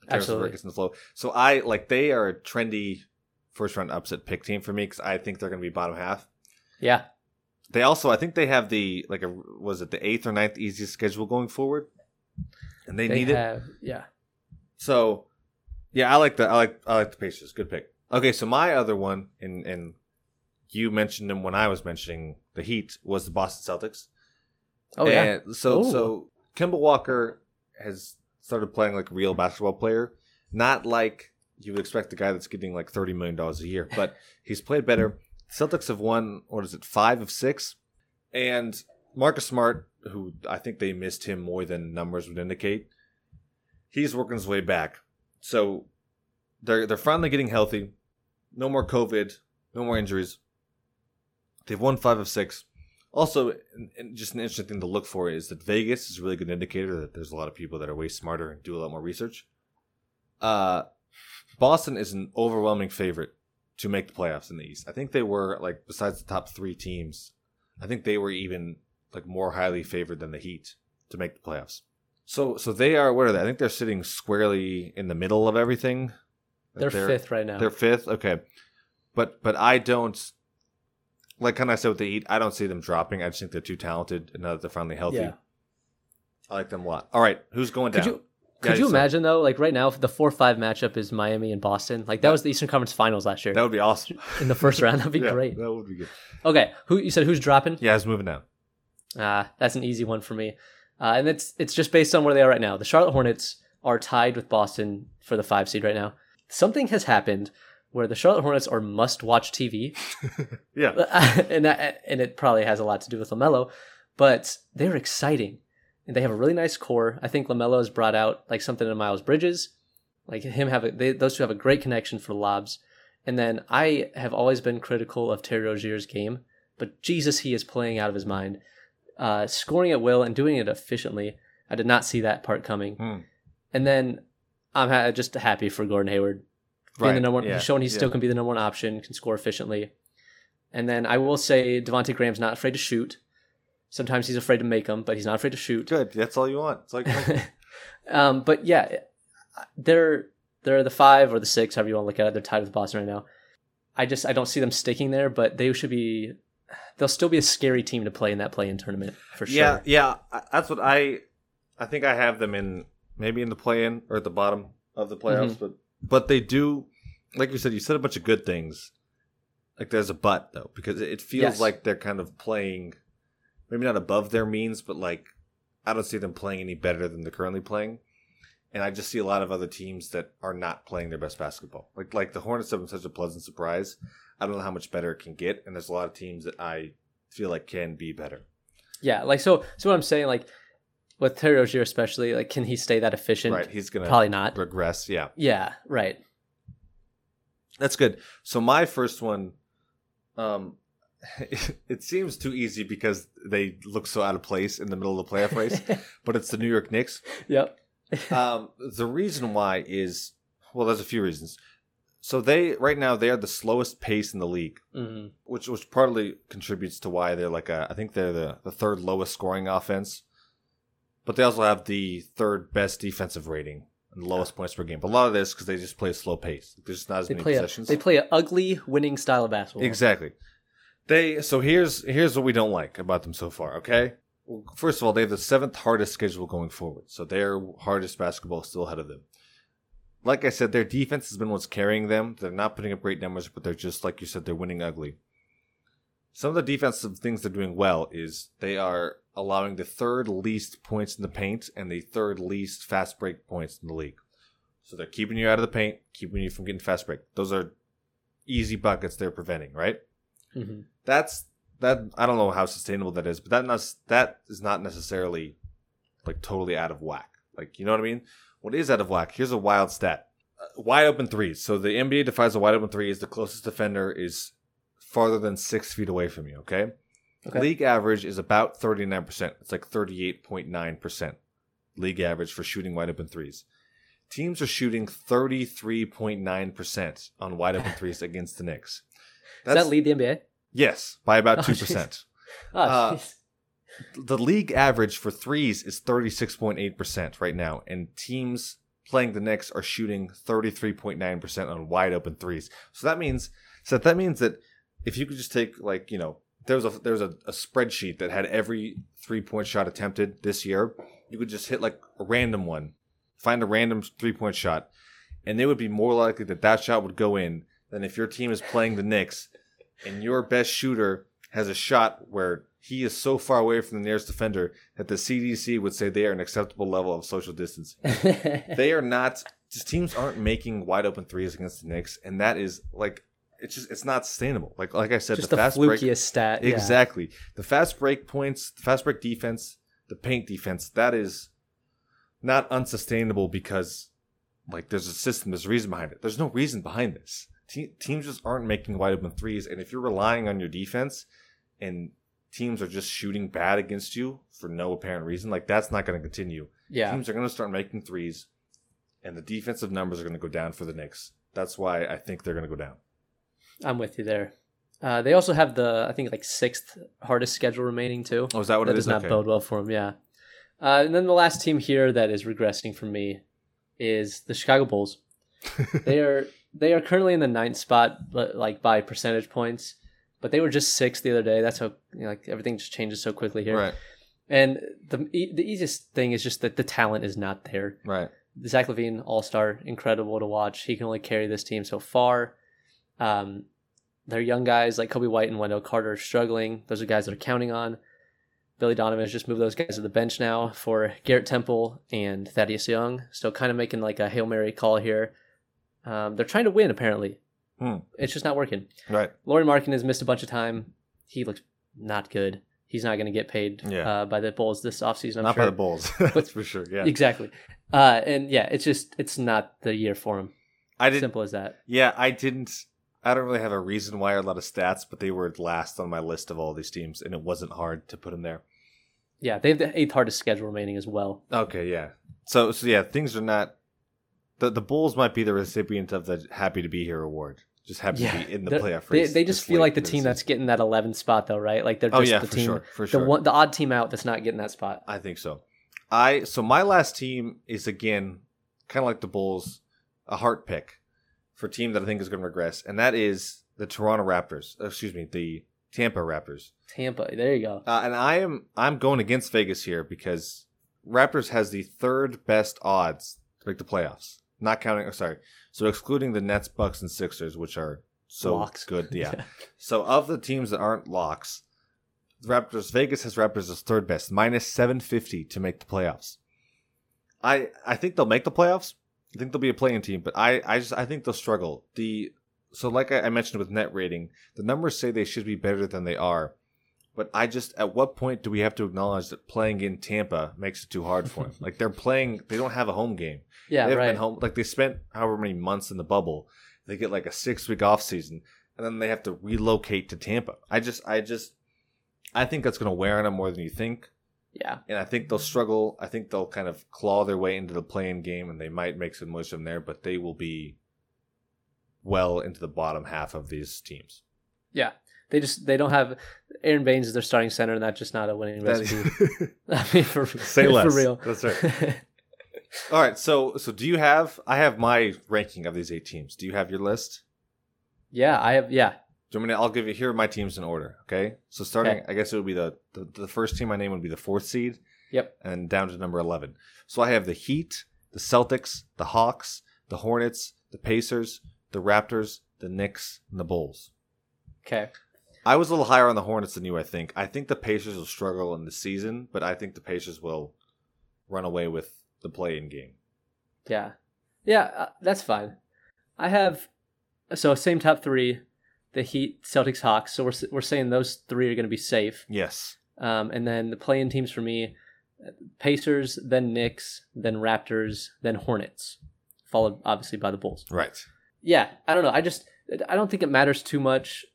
Absolutely. Gets in the flow. So I like they are a trendy first round upset pick team for me because I think they're gonna be bottom half. Yeah. They also I think they have the like a was it the eighth or ninth easiest schedule going forward, and they, They need it. yeah. So, yeah, I like the I like I like the Pacers. Good pick. Okay, so my other one, and and you mentioned them when I was mentioning the Heat, was the Boston Celtics. Oh yeah. So Ooh. so Kemba Walker has started playing like a real basketball player, not like you would expect the guy that's getting like thirty million dollars a year, but he's played better. Celtics have won what is it five of six, and Marcus Smart, who I think they missed him more than numbers would indicate, he's working his way back. So they're they're finally getting healthy. No more COVID. No more injuries. They've won five of six. Also, just an interesting thing to look for is that Vegas is a really good indicator that there's a lot of people that are way smarter and do a lot more research. Uh, Boston is an overwhelming favorite to make the playoffs in the East. I think they were like besides the top three teams, I think they were even like more highly favored than the Heat to make the playoffs. So so they are what are they? I think they're sitting squarely in the middle of everything. They're, fifth right now. They're fifth. Okay, but but I don't like kind of said with the Heat. I don't see them dropping. I just think they're too talented, and now that they're finally healthy, Yeah. I like them a lot. All right, who's going Could down? you could you imagine though, like right now, if the four five matchup is Miami and Boston. Like that was the Eastern Conference Finals last year That would be awesome. in the first round. That'd be Yeah, great. That would be good. Okay, who you said who's dropping? Yeah, it's moving down. Ah, that's an easy one for me, uh, and it's it's just based on where they are right now. The Charlotte Hornets are tied with Boston for the five seed right now. Something has happened where the Charlotte Hornets are must watch TV, Yeah, and that, and it probably has a lot to do with LaMelo, but they're exciting. And they have a really nice core. I think LaMelo has brought out like something in Miles Bridges, like him have a, they, those two have a great connection for lobs. And then I have always been critical of Terry Rozier's game, but Jesus, he is playing out of his mind, uh, scoring at will and doing it efficiently. I did not see that part coming. Hmm. And then I'm ha- just happy for Gordon Hayward being the number one, yeah, showing he yeah. still can be the number one option, can score efficiently. And then I will say Devonte Graham's not afraid to shoot. Sometimes he's afraid to make them, but he's not afraid to shoot. Good. That's all you want. It's like um, but yeah, they're they're the five or the six, however you want to look at it. They're tied with Boston right now. I just I don't see them sticking there, but they should be. they'll still be a scary team to play in that play-in tournament for sure. Yeah, yeah, that's what I. I think I have them in maybe in the play-in or at the bottom of the playoffs, but but they do, like you said, you said a bunch of good things. Like there's a but though, because it feels Yes. like they're kind of playing, maybe not above their means, but like I don't see them playing any better than they're currently playing. And I just see a lot of other teams that are not playing their best basketball. Like like the Hornets have been such a pleasant surprise. I don't know how much better it can get, and there's a lot of teams that I feel like can be better. Yeah, like so. So what I'm saying, like with Terry Rozier especially, like can he stay that efficient? Right, he's gonna Probably not. regress. Yeah, Yeah, right. that's good. So my first one, um, it seems too easy because they look so out of place in the middle of the playoff race, but it's the New York Knicks. yep. Um, the reason why is well, there's a few reasons. So they right now they are the slowest pace in the league, hmm which which partly contributes to why they're like a, I think they're the the third lowest scoring offense, but they also have the third best defensive rating and the lowest points per game. But a lot of this because they just play a slow pace. There's just not as They many play a possessions. they play an ugly winning style of basketball. Exactly. They so here's here's what we don't like about them so far. Okay. Well, first of all, they have the seventh hardest schedule going forward, so their hardest basketball is still ahead of them. Like I said, their defense has been what's carrying them. They're not putting up great numbers, but they're just like you said, they're winning ugly. Some of the defensive things they're doing well is they are allowing the third least points in the paint and the third least fast break points in the league. So they're keeping you out of the paint, keeping you from getting fast break. Those are easy buckets they're preventing, right? Hmm That's that I don't know how sustainable that is, but that not, that is not necessarily like totally out of whack. Like you know what I mean? What is out of whack? Here's a wild stat: uh, wide open threes. So the NBA defines a wide open three as the closest defender is farther than six feet away from you. Okay. Okay. League average is about thirty nine percent. It's like thirty eight point nine percent. League average for shooting wide open threes. Teams are shooting thirty three point nine percent on wide open threes against the Knicks. Does that lead the NBA? Yes, by Oh, about two percent. Oh, Uh, the league average for threes is 36.8% right now, and teams playing the Knicks are shooting 33.9% on wide open threes. So that means so that means that if you could just take like, you know, there was a there was a, a spreadsheet that had every three point shot attempted this year, you could just hit like a random one, find a random three point shot, and they would be more likely that that shot would go in than if your team is playing the Knicks and your best shooter has a shot where he is so far away from the nearest defender that the CDC would say they are an acceptable level of social distance. they are not. Just teams aren't making wide open threes against the Knicks, and that is like it's just it's not sustainable. Like like I said, just the fast flukiest break stat. yeah. exactly the fast break points, the fast break defense, the paint defense. That is not unsustainable because like there's a system, there's a reason behind it. There's no reason behind this. Te- teams just aren't making wide open threes, and if you're relying on your defense, and teams are just shooting bad against you for no apparent reason, like that's not going to continue. Yeah. Teams are going to start making threes, and the defensive numbers are going to go down for the Knicks. That's why I think they're going to go down. I'm with you there. Uh, they also have the I think like sixth hardest schedule remaining too. Oh, is that what that it does is? not Okay. bode well for them. Yeah. Uh, and then the last team here that is regressing for me is the Chicago Bulls. they are they are currently in the ninth spot, but like by percentage points. But they were just sixth the other day. That's how you know, like everything just changes so quickly here. Right, And the e- the easiest thing is just that the talent is not there. right. Zach LaVine, all star, incredible to watch. He can only carry this team so far. Um, their young guys like Coby White and Wendell Carter are struggling. Those are guys that are counting on. Billy Donovan has just moved those guys to the bench now for Garrett Temple and Thaddeus Young. Still kind of making like a Hail Mary call here. Um, they're trying to win, apparently. Hmm. It's just not working. Right. Lauri Markkanen has missed a bunch of time. He looks not good. He's not going to get paid Yeah. uh, by the Bulls this offseason, I'm Not sure. by the Bulls. That's for sure. Yeah. Exactly. Uh, and yeah, it's just it's not the year for him. I didn't. Simple as that. Yeah, I didn't. I don't really have a reason why or a lot of stats, but they were last on my list of all these teams, and it wasn't hard to put them there. Yeah, they have the eighth hardest schedule remaining as well. Okay, yeah. So, so yeah, things are not. The the Bulls might be the recipient of the "Happy to Be Here" award. Just happy Yeah, to be in the playoff They, race. they just feel like the team that's getting that 11th spot, though, right? Like they're Oh just yeah, the for team, sure, for the sure. one, the odd team out that's not getting that spot. I think so. I so my last team is again kind of like the Bulls, a heart pick for a team that I think is going to regress, and that is the Toronto Raptors. uh, Excuse me, the Tampa Raptors. Tampa. There you go. Uh, and I am I'm going against Vegas here because Raptors has the third best odds to make the playoffs. Not counting, oh, sorry, so excluding the Nets, Bucks, and Sixers, which are so Locks. good. Yeah. so of the teams that aren't locks, Raptors Vegas has Raptors as third best, minus seven fifty to make the playoffs. I I think they'll make the playoffs. I think they'll be a playing team, but I I just I think they'll struggle. The so like I, I mentioned with net rating, the numbers say they should be better than they are. But I just, at what point do we have to acknowledge that playing in Tampa makes it too hard for them? like they're playing, they don't have a home game. yeah, they haven't right. been home. Like they spent however many months in the bubble. They get like a six week off season, and then they have to relocate to Tampa. I just, I just, I think that's going to wear on them more than you think, Yeah. and I think they'll struggle. I think they'll kind of claw their way into the playing game, and they might make some motion from there, but they will be well into the bottom half of these teams. Yeah. They just they don't have Aron Baynes is their starting center, and that's just not a winning That- recipe. I mean, for Say for less. real. That's right. All right, so so do you have? I have my ranking of these eight teams. Do you have your list? yeah, I have. Yeah, Do you want me to, I'll give you here are my teams in order. Okay, so starting, Okay. I guess it would be the, the the first team I name would be the fourth seed. Yep. And down to number eleven. So I have the Heat, the Celtics, the Hawks, the Hornets, the Pacers, the Raptors, the Knicks, and the Bulls. okay. I was a little higher on the Hornets than you. I think. I think the Pacers will struggle in the season, but I think the Pacers will run away with the play-in game. Yeah, yeah, uh, that's fine. I have so same top three, the Heat, Celtics, Hawks. So we're we're saying those three are going to be safe. Yes. Um, and then the playing teams for me, Pacers, then Knicks, then Raptors, then Hornets, followed obviously by the Bulls. Right. Yeah, I don't know. I just I don't think it matters too much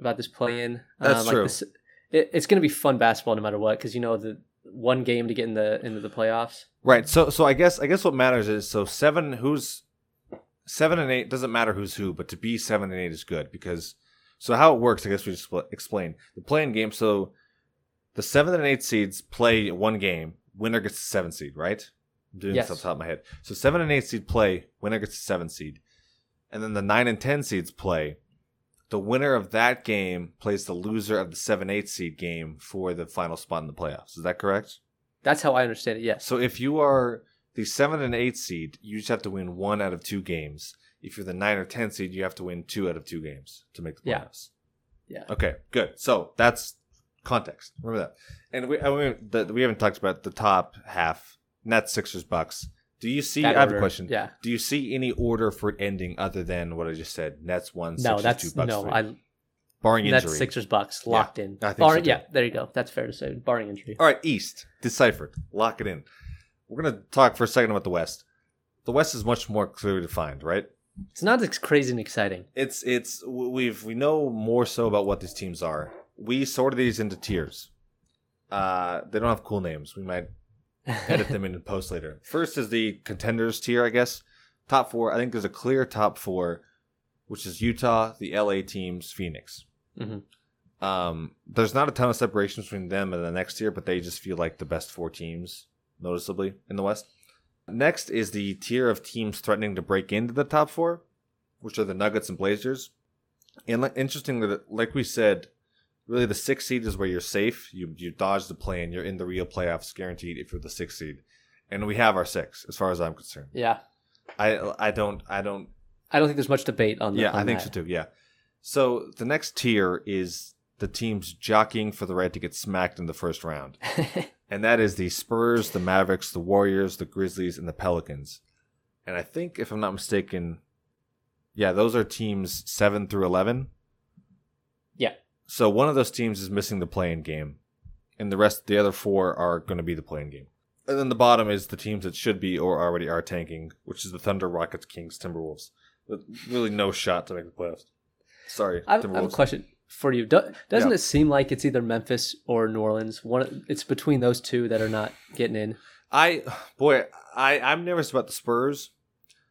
about this play-in. That's uh, true. This, it, it's going to be fun basketball no matter what because you know the one game to get in the into the playoffs. Right. So so I guess I guess what matters is so seven who's seven and eight doesn't matter who's who, but to be seven and eight is good because so how it works, I guess we just explain the playing game. So the seven and eight seeds play one game. Winner gets the seven seed, right? I'm doing Yes. this off the top of my head. So seven and eight seed play. Winner gets the seven seed, and then the nine and ten seeds play. The winner of that game plays the loser of the seven eight seed game for the final spot in the playoffs. Is that correct? That's how I understand it. Yes. So if you are the seven and eight seed, you just have to win one out of two games. If you're the nine or ten seed, you have to win two out of two games to make the Yeah. playoffs. Yeah. Okay, good. So that's context. Remember that. And we I mean, the, we haven't talked about the top half: Nets, Sixers, Bucks. Do you see? I have a question. Yeah. Do you see any order for ending other than what I just said? Nets one, No, Sixers that's two, Bucks no. three. I barring injury. Sixers Bucks locked in. I think Barring, so, yeah, there you go. That's fair to say. Barring injury. All right, East deciphered. Lock it in. We're gonna talk for a second about the West. The West is much more clearly defined, right? It's not as crazy and exciting. It's it's we've we know more so about what these teams are. We sorted these into tiers. Uh, they don't have cool names. We might edit them in post later. First is the contenders tier, I guess. Top four. I think there's a clear top four, which is Utah, the LA teams, Phoenix. Mhm. Um, there's not a ton of separation between them and the next tier, but they just feel like the best four teams, noticeably in the West. Next is the tier of teams threatening to break into the top four, which are the Nuggets and Blazers. And interestingly, like we said, really the sixth seed is where you're safe. You you dodge the plane. you're in the real playoffs guaranteed if you're the sixth seed. And we have our six, as far as I'm concerned. Yeah. I I don't I don't I don't think there's much debate on. The, yeah, on I think that. so too. Yeah. So the next tier is the teams jockeying for the right to get smacked in the first round, and that is the Spurs, the Mavericks, the Warriors, the Grizzlies, and the Pelicans. And I think, if I'm not mistaken, yeah, those are teams seven through eleven. Yeah. So one of those teams is missing the playing game, and the rest, the other four, are going to be the playing game. And then the bottom is the teams that should be or already are tanking, which is the Thunder, Rockets, Kings, Timberwolves. With really no shot to make the playoffs. Sorry, I have, I have a question for you. Do, doesn't Yeah. it seem like it's either Memphis or New Orleans? One, it's between those two that are not getting in. I boy, I I'm nervous about the Spurs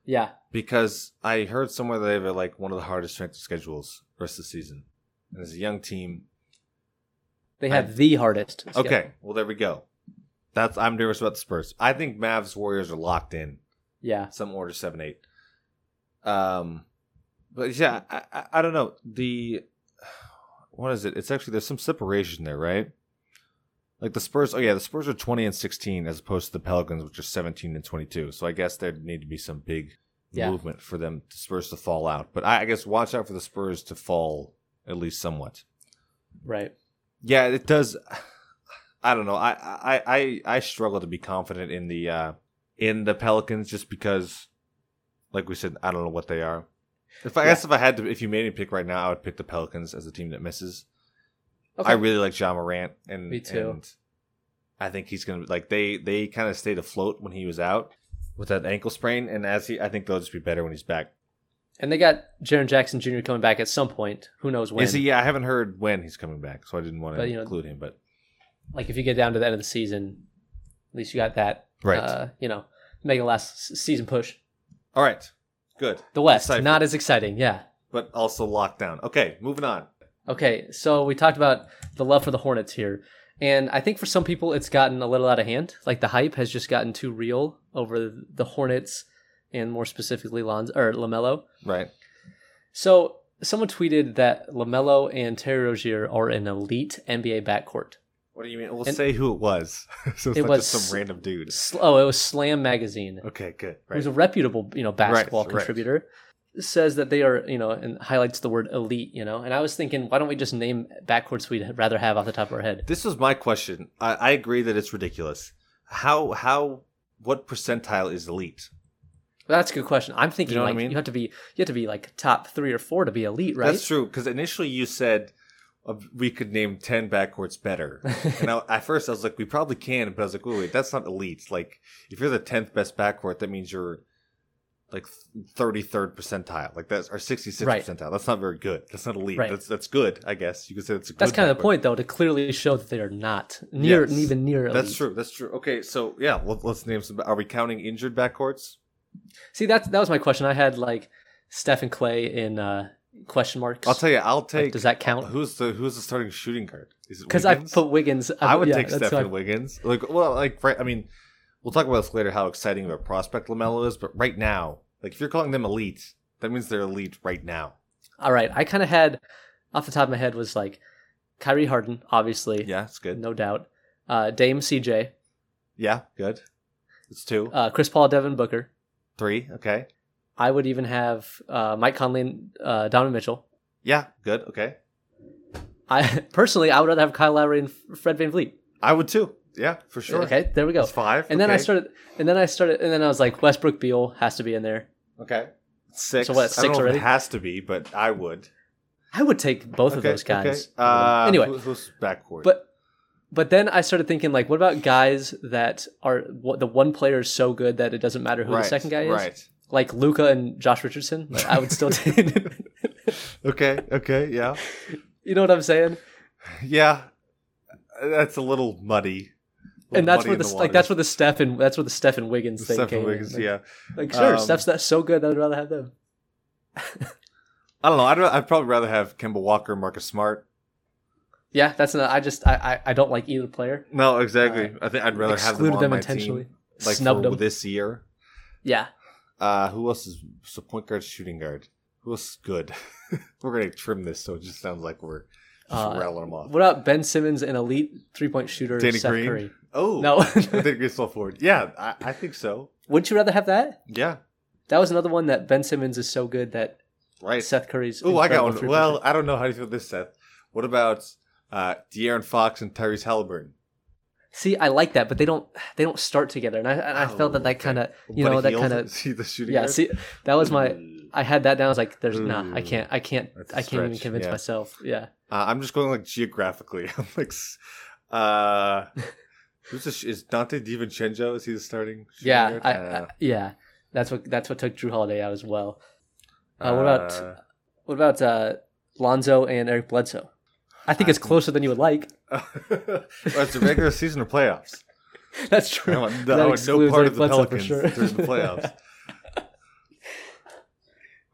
Yeah, because I heard somewhere that they have like one of the hardest strength of schedules rest of the season, and as a young team. they have the hardest. schedule. Okay, well there we go. That's I'm nervous about the Spurs. I think Mavs Warriors are locked in. Yeah. some order seven eight. Um, but yeah, I, I, I don't know the what is it? It's actually there's some separation there, right? Like the Spurs. Oh yeah, the Spurs are 20 and 16 as opposed to the Pelicans, which are 17 and 22. So I guess there need to be some big Yeah. movement for them the Spurs to fall out. But I, I guess watch out for the Spurs to fall at least somewhat. Right. Yeah, it does. I don't know. I I I, I struggle to be confident in the uh in the Pelicans just because, like we said, I don't know what they are. If I Yeah. guess if I had to, if you made me pick right now, I would pick the Pelicans as a team that misses. Okay. I really like Ja Morant, and Me too. And I think he's gonna like they they kind of stayed afloat when he was out with that ankle sprain, and as he, I think they'll just be better when he's back. And they got Jaren Jackson Jr. coming back at some point. Who knows when? Is he? Yeah, I haven't heard when he's coming back, so I didn't want to But, you know- include him. But Like if you get down to the end of the season, at least you got that. right, Uh, you know, make a last season push. all right, good. The West, Decipher. not as exciting. Yeah. but also locked down. Okay, moving on. Okay, so we talked about the love for the Hornets here. And I think for some people it's gotten a little out of hand. Like the hype has just gotten too real over the Hornets and more specifically Lonzo or LaMelo. Right. So someone tweeted that LaMelo and Terry Rozier are an elite NBA backcourt. What do you mean? We'll And- say who it was. so it's It not was- just some random dude. Sl- Oh, it was Slam magazine. Okay, good. who's Right. a reputable, you know, basketball Right, right. contributor, says that they are, you know, and highlights the word elite, you know. And I was thinking, why don't we just name backcourts we'd rather have off the top of our head? This was my question. I, I agree that it's ridiculous. How how what percentile is elite? That's a good question. I'm thinking know what I mean? you have to be you have to be like top three or four to be elite, right? That's true. Because initially you said uh, we could name ten backcourts better, and I, at first I was like, we probably can, but I was like, wait, wait, that's not elite. Like if you're the tenth best backcourt, that means you're like thirty third percentile, like that's or sixty sixth Right. percentile. That's not very good. That's not elite. Right. That's that's good, I guess. You could say that's a good. That's kind of the point, though, to clearly show that they are not near, Yes. even near. Elite. That's true. That's true. Okay, so yeah, let, let's name some. Are we counting injured backcourts? See, that's that was my question. I had like Steph and Clay in uh, question marks. I'll tell you. I'll Like, take. does that count? Who's the Who's the starting shooting guard? Is it Because I Wiggins? put Wiggins. I would yeah, take who Stephen I- Wiggins. Like, well, like right. I mean, we'll talk about this later. How exciting of a prospect LaMelo is, but right now, like if you're calling them elite, that means they're elite right now. All right, I kind of had off the top of my head was like Kyrie Harden, obviously, Yeah, it's good. no doubt. Uh, Dame CJ, Yeah, good. It's two, uh, Chris Paul, Devin Booker. Three. Okay. I would even have uh, Mike Conley and uh, Donovan Mitchell. Yeah, good. Okay. I personally, I would rather have Kyle Lowry and Fred VanVleet. I would too. Yeah, for sure. Okay, there we go. It's five. And then I started, and then I started, and then I was like, Westbrook Beal has to be in there. Okay. Six. So what, I six don't know already? If it has to be, but I would. I would take both of those guys. Okay. Uh, anyway, who- who's backcourt? but but then I started thinking like, what about guys that are what the one player is so good that it doesn't matter who right, the second guy is? Right. Like Luka and Josh Richardson. Like, I would still take. Okay. Okay. Yeah. you know what I'm saying? Yeah. That's a little muddy. A And that's where in the, like that's where the Steph and that's where the Steph and Wiggins thing Stephen came. in. Wiggins. Like, yeah. Like sure, Um, Steph's that so good that I'd rather have them. I don't know. I'd, I'd probably rather have Kemba Walker, Marcus Smart. Yeah, that's not. I just I I, I don't like either player. No, exactly. I think I'd rather have them on them my intentionally. team, like Snubbed for them. this year. Yeah. Uh, who else is so point guard, shooting guard? Who else is good? we're gonna trim this so it just sounds like we're just Uh, rattling them off. What about Ben Simmons, an elite three point shooter? Danny Seth Green? Curry. Oh No. I think it's still forward. Yeah, I, I think so. Wouldn't you rather have that? Yeah, That was another one that Ben Simmons is so good that right. Seth Curry's. Oh, I got one. Well. I don't know how you feel this, Seth. What about uh, De'Aaron Fox and Tyrese Haliburton? see, I like that, but they don't they don't start together, and I and I felt that Oh, that kind of you know that kind of see the shooting yeah. guard? See, that was my I had that down. I was like, "There's nah, I can't, I can't, I can't even convince yeah. myself." Yeah, Uh, I'm just going like geographically. I'm like, uh, who's the sh- is Donte DiVincenzo? Is he the starting? shooting yeah? I, I, yeah. That's what that's what took Jrue Holiday out as well. Uh, what about uh, what about uh, Lonzo and Eric Bledsoe? I think I it's closer than you would like. well, it's a regular season or playoffs. That's I true. want, That I want no part Eric of the Bledsoe Pelicans sure. during the playoffs.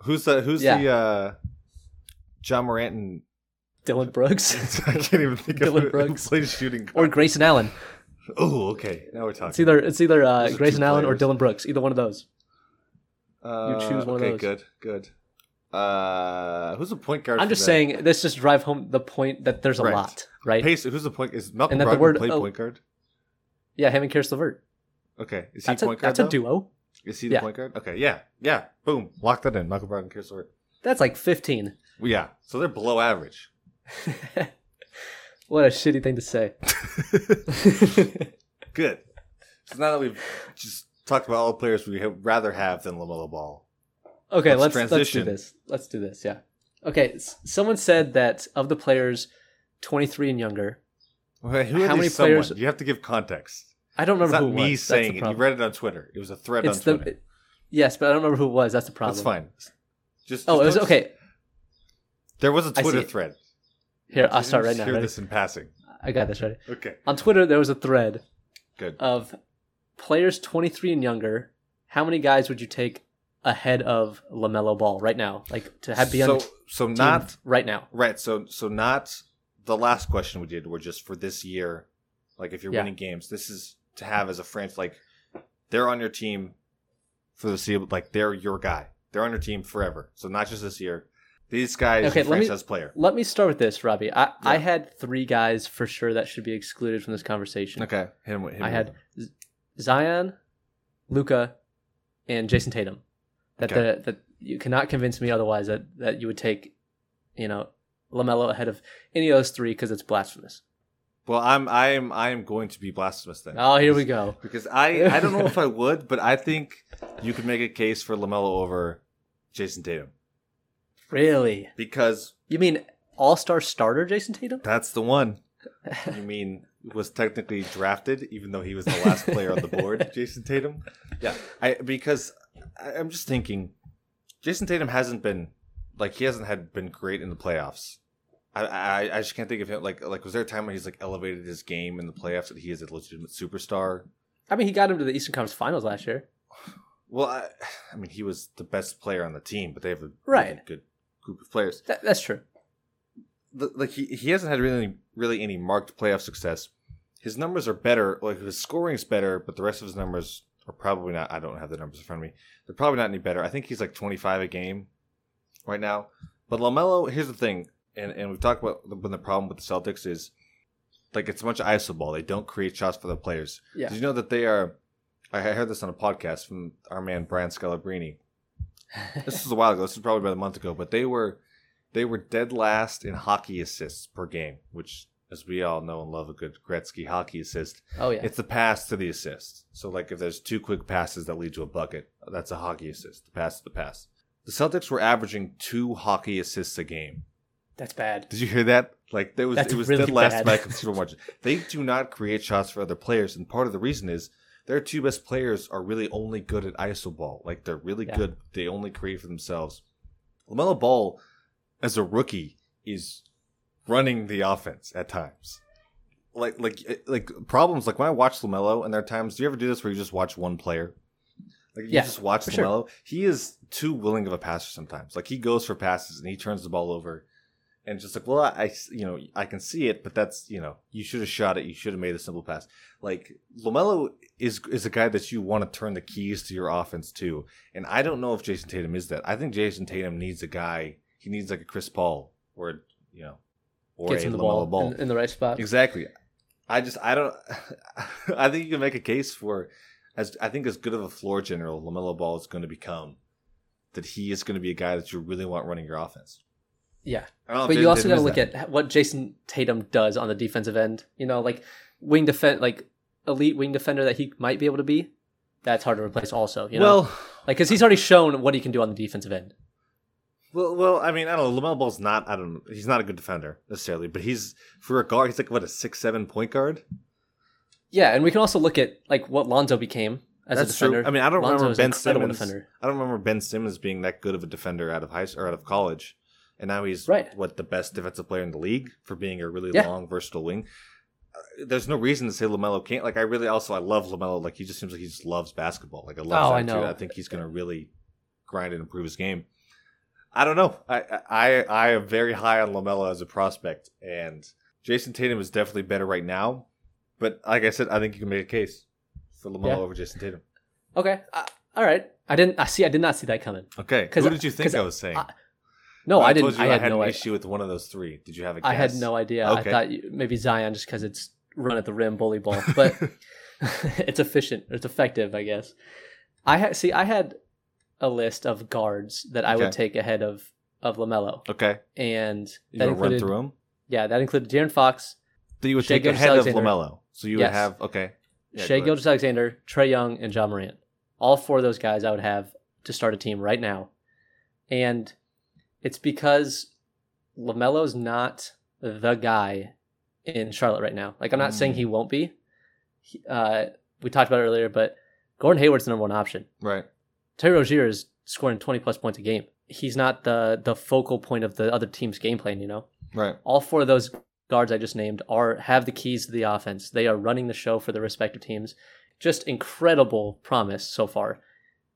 who's the Who's Yeah. the uh, Ja Morant and Dillon Brooks I can't even think of Dillon who Brooks. plays shooting guard. or. Grayson Allen. Oh, okay. Now we're talking. It's either it's either uh, Grayson Allen or. Dillon Brooks. Either one of those. Uh, you choose one of okay, those. good, good. Uh, who's the point guard? I'm just saying this just drive home the point that there's a Right. lot, right? Pace, who's the point? Is Malcolm And that the Brogdon word- play oh, point guard? Yeah, him and Caris LeVert. Okay, is he That's a point guard? that's a duo. Is he the Yeah. point guard? Okay, yeah, yeah. Boom, lock that in. Malcolm Brogdon, Caris LeVert. That's like 15. Well, yeah, so they're below average. what a shitty thing to say. Good. So now that we've just talked about all the players we would rather have than LaMelo Ball. Okay, Let's let's let's, do this. Let's do this. Yeah. Okay. s- Someone said that of the players 23 and younger, Wait, who are How these many someone? players- You have to give context. I don't It's remember not who it me was. That's saying the it. You problem. read it on Twitter. It was a thread It's on the Twitter. yes, but I don't remember who it was. That's the problem. That's fine. Just, Oh, it was don't- okay. There was a I see Twitter it. thread. Here, I'll start right now. Hear Ready? this in passing. I got this ready. Okay, On Twitter, there was a thread good. of players 23 and younger. How many guys would you take ahead of LaMelo Ball right now? Like to have be so, the so not right now. right. So, so not the last question we did were just for this year. Like, if you're Yeah. winning games, this is to have as a franchise. Like, they're on your team for the season. Like, they're your guy. They're on your team forever. So not just this year. These guys, Okay, let me- player. Let me start with this, Robbie. I, I had three guys for sure that should be excluded from this conversation. Okay, hit him, with- hit him I had. Zion, Luka, and Jayson Tatum. That Okay. the, that you cannot convince me otherwise that, that you would take, you know, LaMelo ahead of any of those three because it's blasphemous. Well, I'm I'm I am going to be blasphemous then. Oh, here we go. Because I I don't know if I would, but I think you could make a case for LaMelo over Jayson Tatum Really? because You mean All Star starter Jayson Tatum? that's the one. You mean was technically drafted, even though he was the last player on the board, Jayson Tatum. Yeah, I because I, I'm just thinking, Jayson Tatum hasn't been like he hasn't had been great in the playoffs. I, I I just can't think of him like like was there a time when he's like elevated his game in the playoffs that he is a legitimate superstar? I mean, he got him to the Eastern Conference Finals last year. Well, I, I mean, he was the best player on the team, but they have a Right. really good group of players. That, that's true. The- Like he, he hasn't had really really any marked playoff success. His numbers are better. Like his scoring is better, but the rest of his numbers are probably not. I don't have the numbers in front of me. They're probably not any better. I think he's like 25 a game right now. But LaMelo, here's the thing, and and we've talked about the, when the problem with the Celtics is like it's a bunch of iso ball. They don't create shots for the players. Yeah. Did you know that they are? I heard this on a podcast from our man Brian Scalabrine. This was a while ago. This was probably about a month ago, but they were they were dead last in hockey assists per game, which, as we all know and love, a good Gretzky hockey assist. Oh yeah. It's the pass to the assist. So, like, if there's two quick passes that lead to a bucket, that's a hockey assist. The pass to the pass. The Celtics were averaging two hockey assists a game. That's bad. Did you hear that? Like, there was That's it was really dead last a considerable margin. They do not create shots for other players, and part of the reason is their two best players are really only good at iso ball. Like, they're really Yeah. good. They only create for themselves. LaMelo Ball, as a rookie, is running the offense at times. Like, like, eh, like problems. Like when I watch LaMelo, and there are times. Do you ever do this where you just watch one player? Like you Yeah, just watch for sure. LaMelo. He is too willing of a passer sometimes. Like he goes for passes and he turns the ball over, and just like, well, I, you know, I can see it, but that's, you know, you should have shot it. You should have made a simple pass. Like LaMelo is is a guy that you want to turn the keys to your offense to, and I don't know if Jayson Tatum is that. I think Jayson Tatum needs a guy. He needs like a Chris Paul or you know, or Gets him the LaMelo ball, In, in the right spot. Exactly. I just I don't I think you can make a case for as I think as good of a floor general LaMelo Ball is going to become that he is going to be a guy that you really want running your offense. Yeah. I don't know if But you also got to look that. at what Jayson Tatum does on the defensive end. You know, like wing defend, like elite wing defender that he might be able to be. That's hard to replace. Also, you know, well, like because he's already shown what he can do on the defensive end. Well, well. I mean, I don't know. LaMelo Ball's not. I don't. He's not a good defender necessarily, but he's for a guard. He's like what a six seven point guard. Yeah, and we can also look at like what Lonzo became as That's a defender. true. I mean, I don't Lonzo remember Ben Simmons. defender. I don't remember Ben Simmons being that good of a defender out of high or out of college, and now he's Right. what the best defensive player in the league for being a really Yeah. long, versatile wing. Uh, There's no reason to say LaMelo can't. Like, I really also I love LaMelo. Like, he just seems like he just loves basketball. Like, I love. Oh, I know. I think he's going to really grind and improve his game. I don't know. I I I am very high on LaMelo as a prospect, and Jayson Tatum is definitely better right now. But like I said, I think you can make a case for LaMelo Yeah. over Jayson Tatum. Okay, uh, all right. I didn't. I see. I did not see that coming. Okay, who I- did you think I was saying? I- No, I, told didn't. you I had, had no an idea. issue with one of those three. Did you have a guess? I had no idea. Okay. I thought you, maybe Zion just because it's run at the rim bully ball, but it's efficient. It's effective, I guess. I had see. I had a list of guards that I Okay. would take ahead of of LaMelo, okay. and You that want run included through them? yeah, that included De'Aaron Fox, That you would Shea take ahead Alexander. of LaMelo. So you would Yes. have okay. Yeah, Shea. Gilgeous Alexander, Trae Young, and Ja Morant. All four of those guys I would have to start a team right now. And it's because LaMelo's not the guy in Charlotte right now. Like, I'm not saying Mm. he won't be. Uh, we talked about it earlier, but Gordon Hayward's the number one option. Right. Terry Rozier is scoring 20 plus points a game. He's not the the focal point of the other team's game plan, you know? Right. all four of those guards I just named are have the keys to the offense. They are running the show for their respective teams. Just incredible promise so far.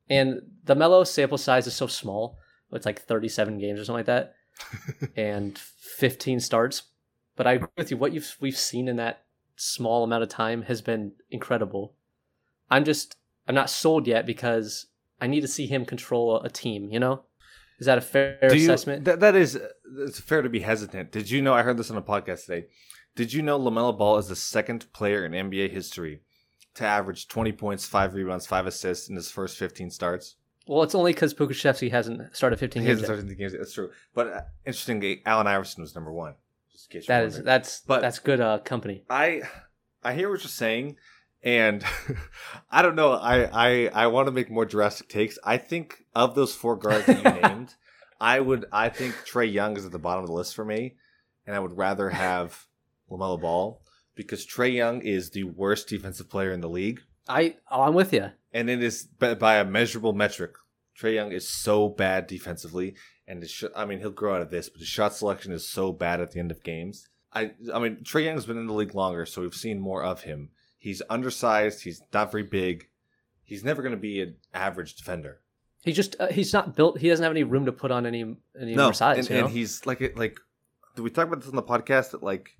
And the Melo sample size is so small. It's like 37 games or something like that, and 15 starts. But I agree with you. What you've we've seen in that small amount of time has been incredible. I'm just I'm not sold yet because I need to see him control a team. You know, is that a fair you, assessment? that, that is, it's fair to be hesitant. Did you know? I heard this on a podcast today. Did you know LaMelo Ball is the second player in NBA history to average 20 points, five rebounds, five assists in his first 15 starts? Well, it's only because Pokusevski hasn't started 15 He games. hasn't started games. That's true. But uh, interestingly, Allen Iverson was number one. Just in case you're That is wondering. that's But- that's good uh, company. I I hear what you're saying, and I don't know. I I I want to make more drastic takes. I think of those four guards that you named, I would I think Trae Young is at the bottom of the list for me, and I would rather have LaMelo Ball because Trae Young is the worst defensive player in the league, I oh, I'm with you. and it is by by a measurable metric. Trae Young is so bad defensively, and his sh- I mean he'll grow out of this, but his shot selection is so bad at the end of games. I I mean Trae Young's been in the league longer, so we've seen more of him. He's undersized. He's not very big. He's never going to be an average defender. He just uh, he's not built. He doesn't have any room to put on any any more size. and, you know? and he's like it like. Did we talk about this on the podcast that like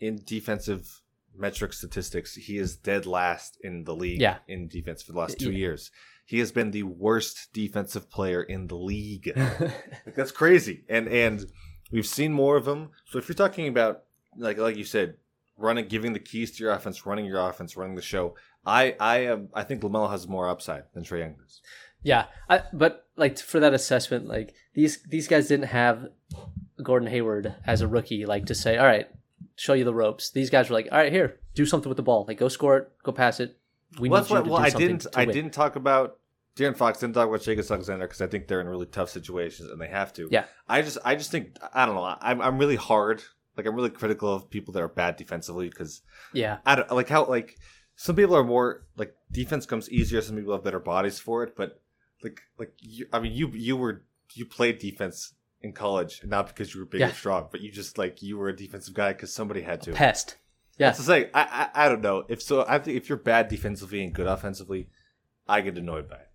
in defensive metric statistics, he is dead last in the league. Yeah. in defense for the last two Yeah. years. He has been the worst defensive player in the league. Like, that's crazy. And and we've seen more of him. So if you're talking about like like you said, running, giving the keys to your offense, running your offense, running the show, I I am I think LaMelo has more upside than Trae Young does. yeah, I, but like for that assessment, like these these guys didn't have Gordon Hayward as a rookie, like to say, all right, show you the ropes. These guys were like, all right, here, do something with the ball. Like go score it, go pass it. We well, need that's you why, to well I didn't to I win. didn't talk about De'Aaron Fox. Didn't talk about Shagus Alexander because I think they're in really tough situations and they have to. Yeah. I just I just think I don't know. I'm I'm really hard. Like I'm really critical of people that are bad defensively because Yeah, I don't like how like some people are more like defense comes easier. Some people have better bodies for it, but like like you, I mean you you were you played defense in college not because you were big Yeah. or strong, but you just like you were a defensive guy because somebody had to. pest. Yeah, That's to say, I, I I don't know if so. I think if you're bad defensively and good offensively, I get annoyed by it.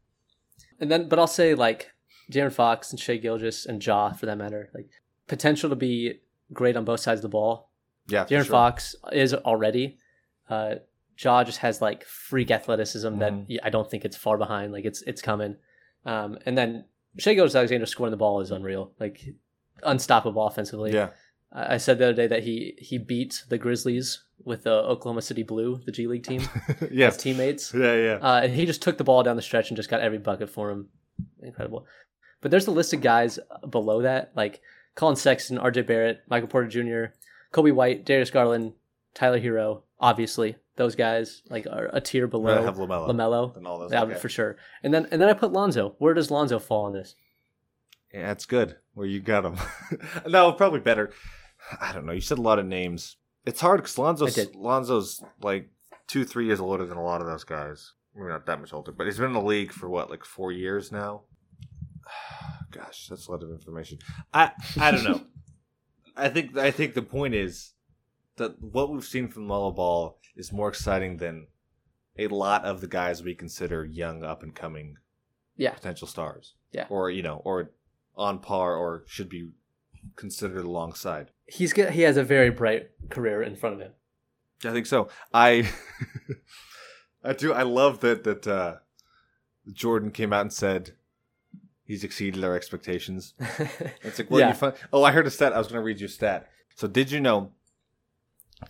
And then, but I'll say like De'Aaron Fox and Shai Gilgeous and Ja for that matter, like potential to be great on both sides of the ball. Yeah, De'Aaron sure. Fox is already. Uh, Ja just has like freak athleticism that Mhm. I don't think it's far behind. Like it's it's coming. Um, and then Shai Gilgeous-Alexander scoring the ball is unreal. Like unstoppable offensively. Yeah, I said the other day that he he beat the Grizzlies with the Oklahoma City Blue, the G League team, his teammates. yeah, yeah. Uh, and he just took the ball down the stretch and just got every bucket for him. Incredible. But there's a list of guys below that, like Collin Sexton, RJ Barrett, Michael Porter Jr., Coby White, Darius Garland, Tyler Herro. Obviously, those guys like are a tier below Rather have LaMelo, LaMelo. than all those. Yeah, okay. for sure. And then and then I put Lonzo. Where does Lonzo fall on this? Yeah, that's good. Where you got him. no, probably better. I don't know. You said a lot of names. It's hard because Lonzo's Lonzo's like two, three years older than a lot of those guys. Maybe not that much older, but he's been in the league for what, like four years now. Gosh, that's a lot of information. I I don't know. I think I think the point is that what we've seen from Melo Ball is more exciting than a lot of the guys we consider young, up and coming Yeah. potential stars. Yeah. Or, you know, or on par or should be considered alongside. He's got, he has a very bright career in front of him. I think so. I I do I love that that uh Jordan came out and said he he's exceeded our expectations. It's like, well, Yeah. you find. Oh, I heard a stat. I was going to read you a stat. So, did you know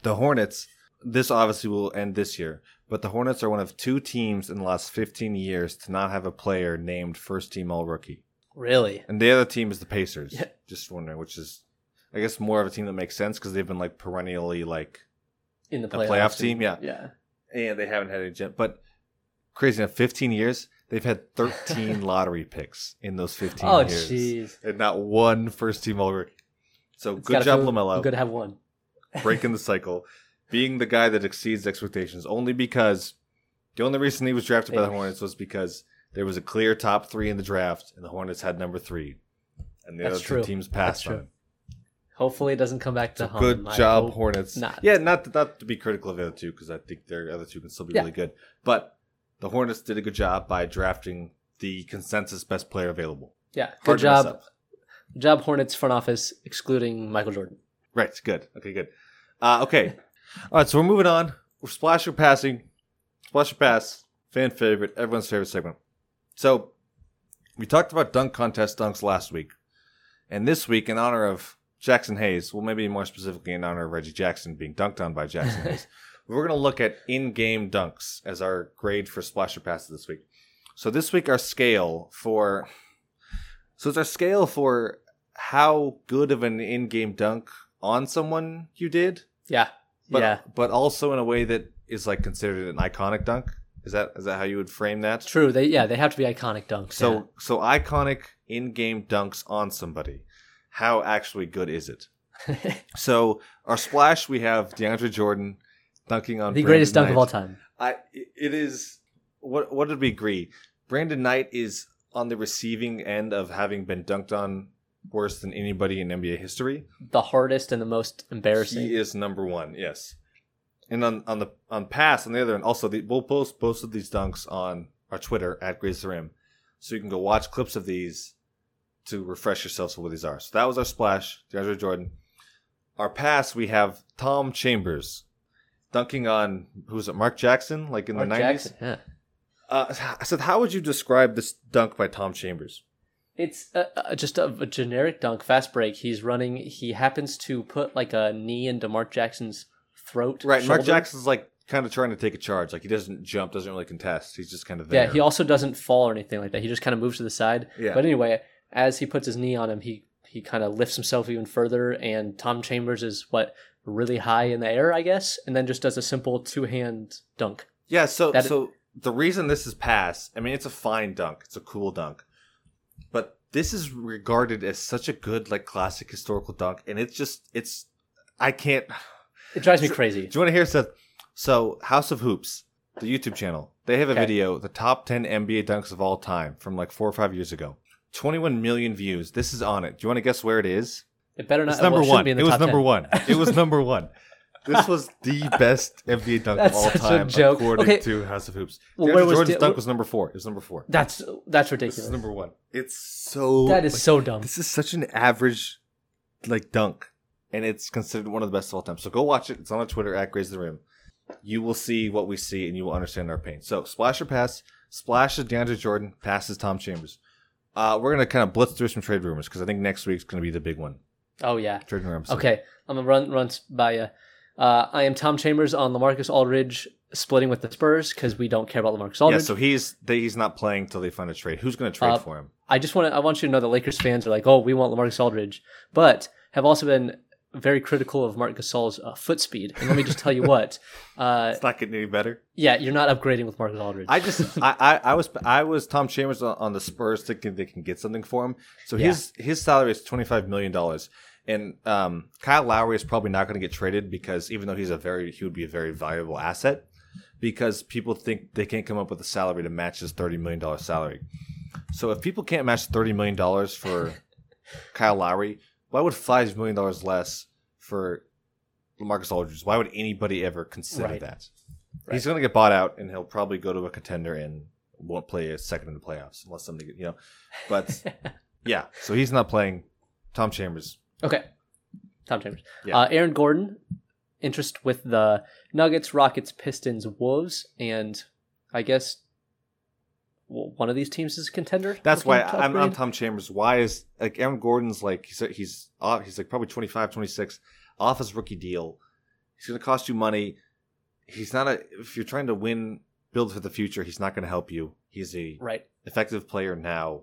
the Hornets? This obviously will end this year, but the Hornets are one of two teams in the last 15 years to not have a player named first team All Rookie, really? and the other team is the Pacers. Yeah. Just wondering, which is, I guess, more of a team that makes sense because they've been like perennially like, In the A playoffs. playoff team, yeah. Yeah. and they haven't had a jet. But crazy enough, 15 years they've had 13 lottery picks in those 15 Oh, years. jeez. and not one first team all rookie. So It's good job, LaMelo, Good to have one. breaking the cycle, being the guy that exceeds expectations. Only because the only reason he was drafted by the Hornets was because there was a clear top three in the draft, and the Hornets had number three, and the That's other true. two teams passed on. him. Hopefully, it doesn't come back to So haunt good. I job, Hornets. not. Yeah, not not to be critical of the other two because I think their other two can still be Yeah. really good, but the Hornets did a good job by drafting the consensus best player available. Yeah. Hard Good job. Job, Hornets front office, excluding Michael Jordan. Right. Good. Okay. Good. Uh, okay. All right. So we're moving on. We're splash or passing. Splash or pass. Fan favorite. Everyone's favorite segment. So we talked about dunk contest dunks last week, and this week, in honor of Jaxson Hayes, well, maybe more specifically in honor of Reggie Jackson being dunked on by Jaxson Hayes, we're going to look at in-game dunks as our grade for splash or pass this week. So this week, our scale for so it's our scale for how good of an in-game dunk on someone you did, Yeah. but yeah. but also in a way that is like considered an iconic dunk. Is that is that how you would frame that? True. They yeah they have to be iconic dunks. So so iconic in-game dunks on somebody. How actually good is it? So our splash, we have DeAndre Jordan dunking on the Brandon greatest dunk of all time. I it is what what did we agree? Brandon Knight is on the receiving end of having been dunked on worse than anybody in NBA history. The hardest and the most embarrassing. He is number one, yes. And on on the on pass on the other end, also the, we'll post both of these dunks on our Twitter at Graze the Rim, so you can go watch clips of these to refresh yourselves on what these are. So that was our splash, DeAndre Jordan. Our pass, we have Tom Chambers dunking on who's it, Mark Jackson, like in Mark the nineties. Yeah. Uh, I said, how would you describe this dunk by Tom Chambers? It's uh, uh, just a, a generic dunk, fast break. He's running. He happens to put like a knee into Mark Jackson's throat. Right, Mark. Jackson's like kind of trying to take a charge. Like he doesn't jump, doesn't really contest. He's just kind of there. Yeah, he also doesn't fall or anything like that. He just kind of moves to the side. Yeah. But anyway, as he puts his knee on him, he he kind of lifts himself even further, and Tom Chambers is what really high in the air, I guess, and then just does a simple two hand dunk. Yeah, so That- so the reason this is pass, I mean, it's a fine dunk, it's a cool dunk, but this is regarded as such a good, like, classic historical dunk, and it's just, it's, I can't. It drives me crazy. Do you want to hear Seth? So House of Hoops, the YouTube channel, they have a Okay. video, the top ten NBA dunks of all time from like four or five years ago, twenty-one million views. This is on it. Do you want to guess where it is? It better not. It's number well, it one. Be in It was number 10. one. It was number one. This was the best NBA dunk That's of all such a time, joke. according Okay. to House of Hoops. Well, DeAndre where was Jordan's the- dunk was number four. It was number four. That's that's This ridiculous. is number one. It's so. that is like, so dumb. This is such an average, like dunk, and it's considered one of the best of all time. So go watch it. It's on our Twitter at Graze the Rim. You will see what we see, and you will understand our pain. So splash or pass. Splash is DeAndre Jordan. Pass is Tom Chambers. Uh, we're gonna kind of blitz through some trade rumors because I think next week's gonna be the big one. Oh yeah. Trade rumors. Okay, I'm gonna run run by you. Uh, I am Tom Chambers on LaMarcus Aldridge splitting with the Spurs because we don't care about LaMarcus Aldridge. Yeah, so he's he's not playing till they find a trade. Who's going to trade Uh, for him? I just want to I want you to know that Lakers fans are like, oh, we want Lamarcus Aldridge, but have also been very critical of Marc Gasol's uh, foot speed. And let me just tell you what, uh, It's not getting any better. yeah, you're not upgrading with Marcus Aldridge. I just I, I, I was I was Tom Chambers on, on the Spurs thinking they can get something for him. So his his salary is twenty five million dollars, and um, Kyle Lowry is probably not going to get traded because even though he's a very he would be a very valuable asset, because people think they can't come up with a salary to match his thirty million dollar salary. So if people can't match thirty million dollars for Kyle Lowry, why would five million dollars less for LaMarcus Aldridge? Why would anybody ever consider Right. that? He's going to get bought out, and he'll probably go to a contender and won't play a second in the playoffs unless somebody, you know. But yeah, so he's not playing. Tom Chambers. okay, Tom Chambers. Yeah. Uh, Aaron Gordon, interest with the Nuggets, Rockets, Pistons, Wolves, and I guess one of these teams is a contender. That's why I'm, I'm? Tom Chambers. Why is like Aaron Gordon's like he's he's off, he's like probably 25, 26 off his rookie deal. He's going to cost you money. He's not a if you're trying to win, build for the future. He's not going to help you. He's a right. effective player now.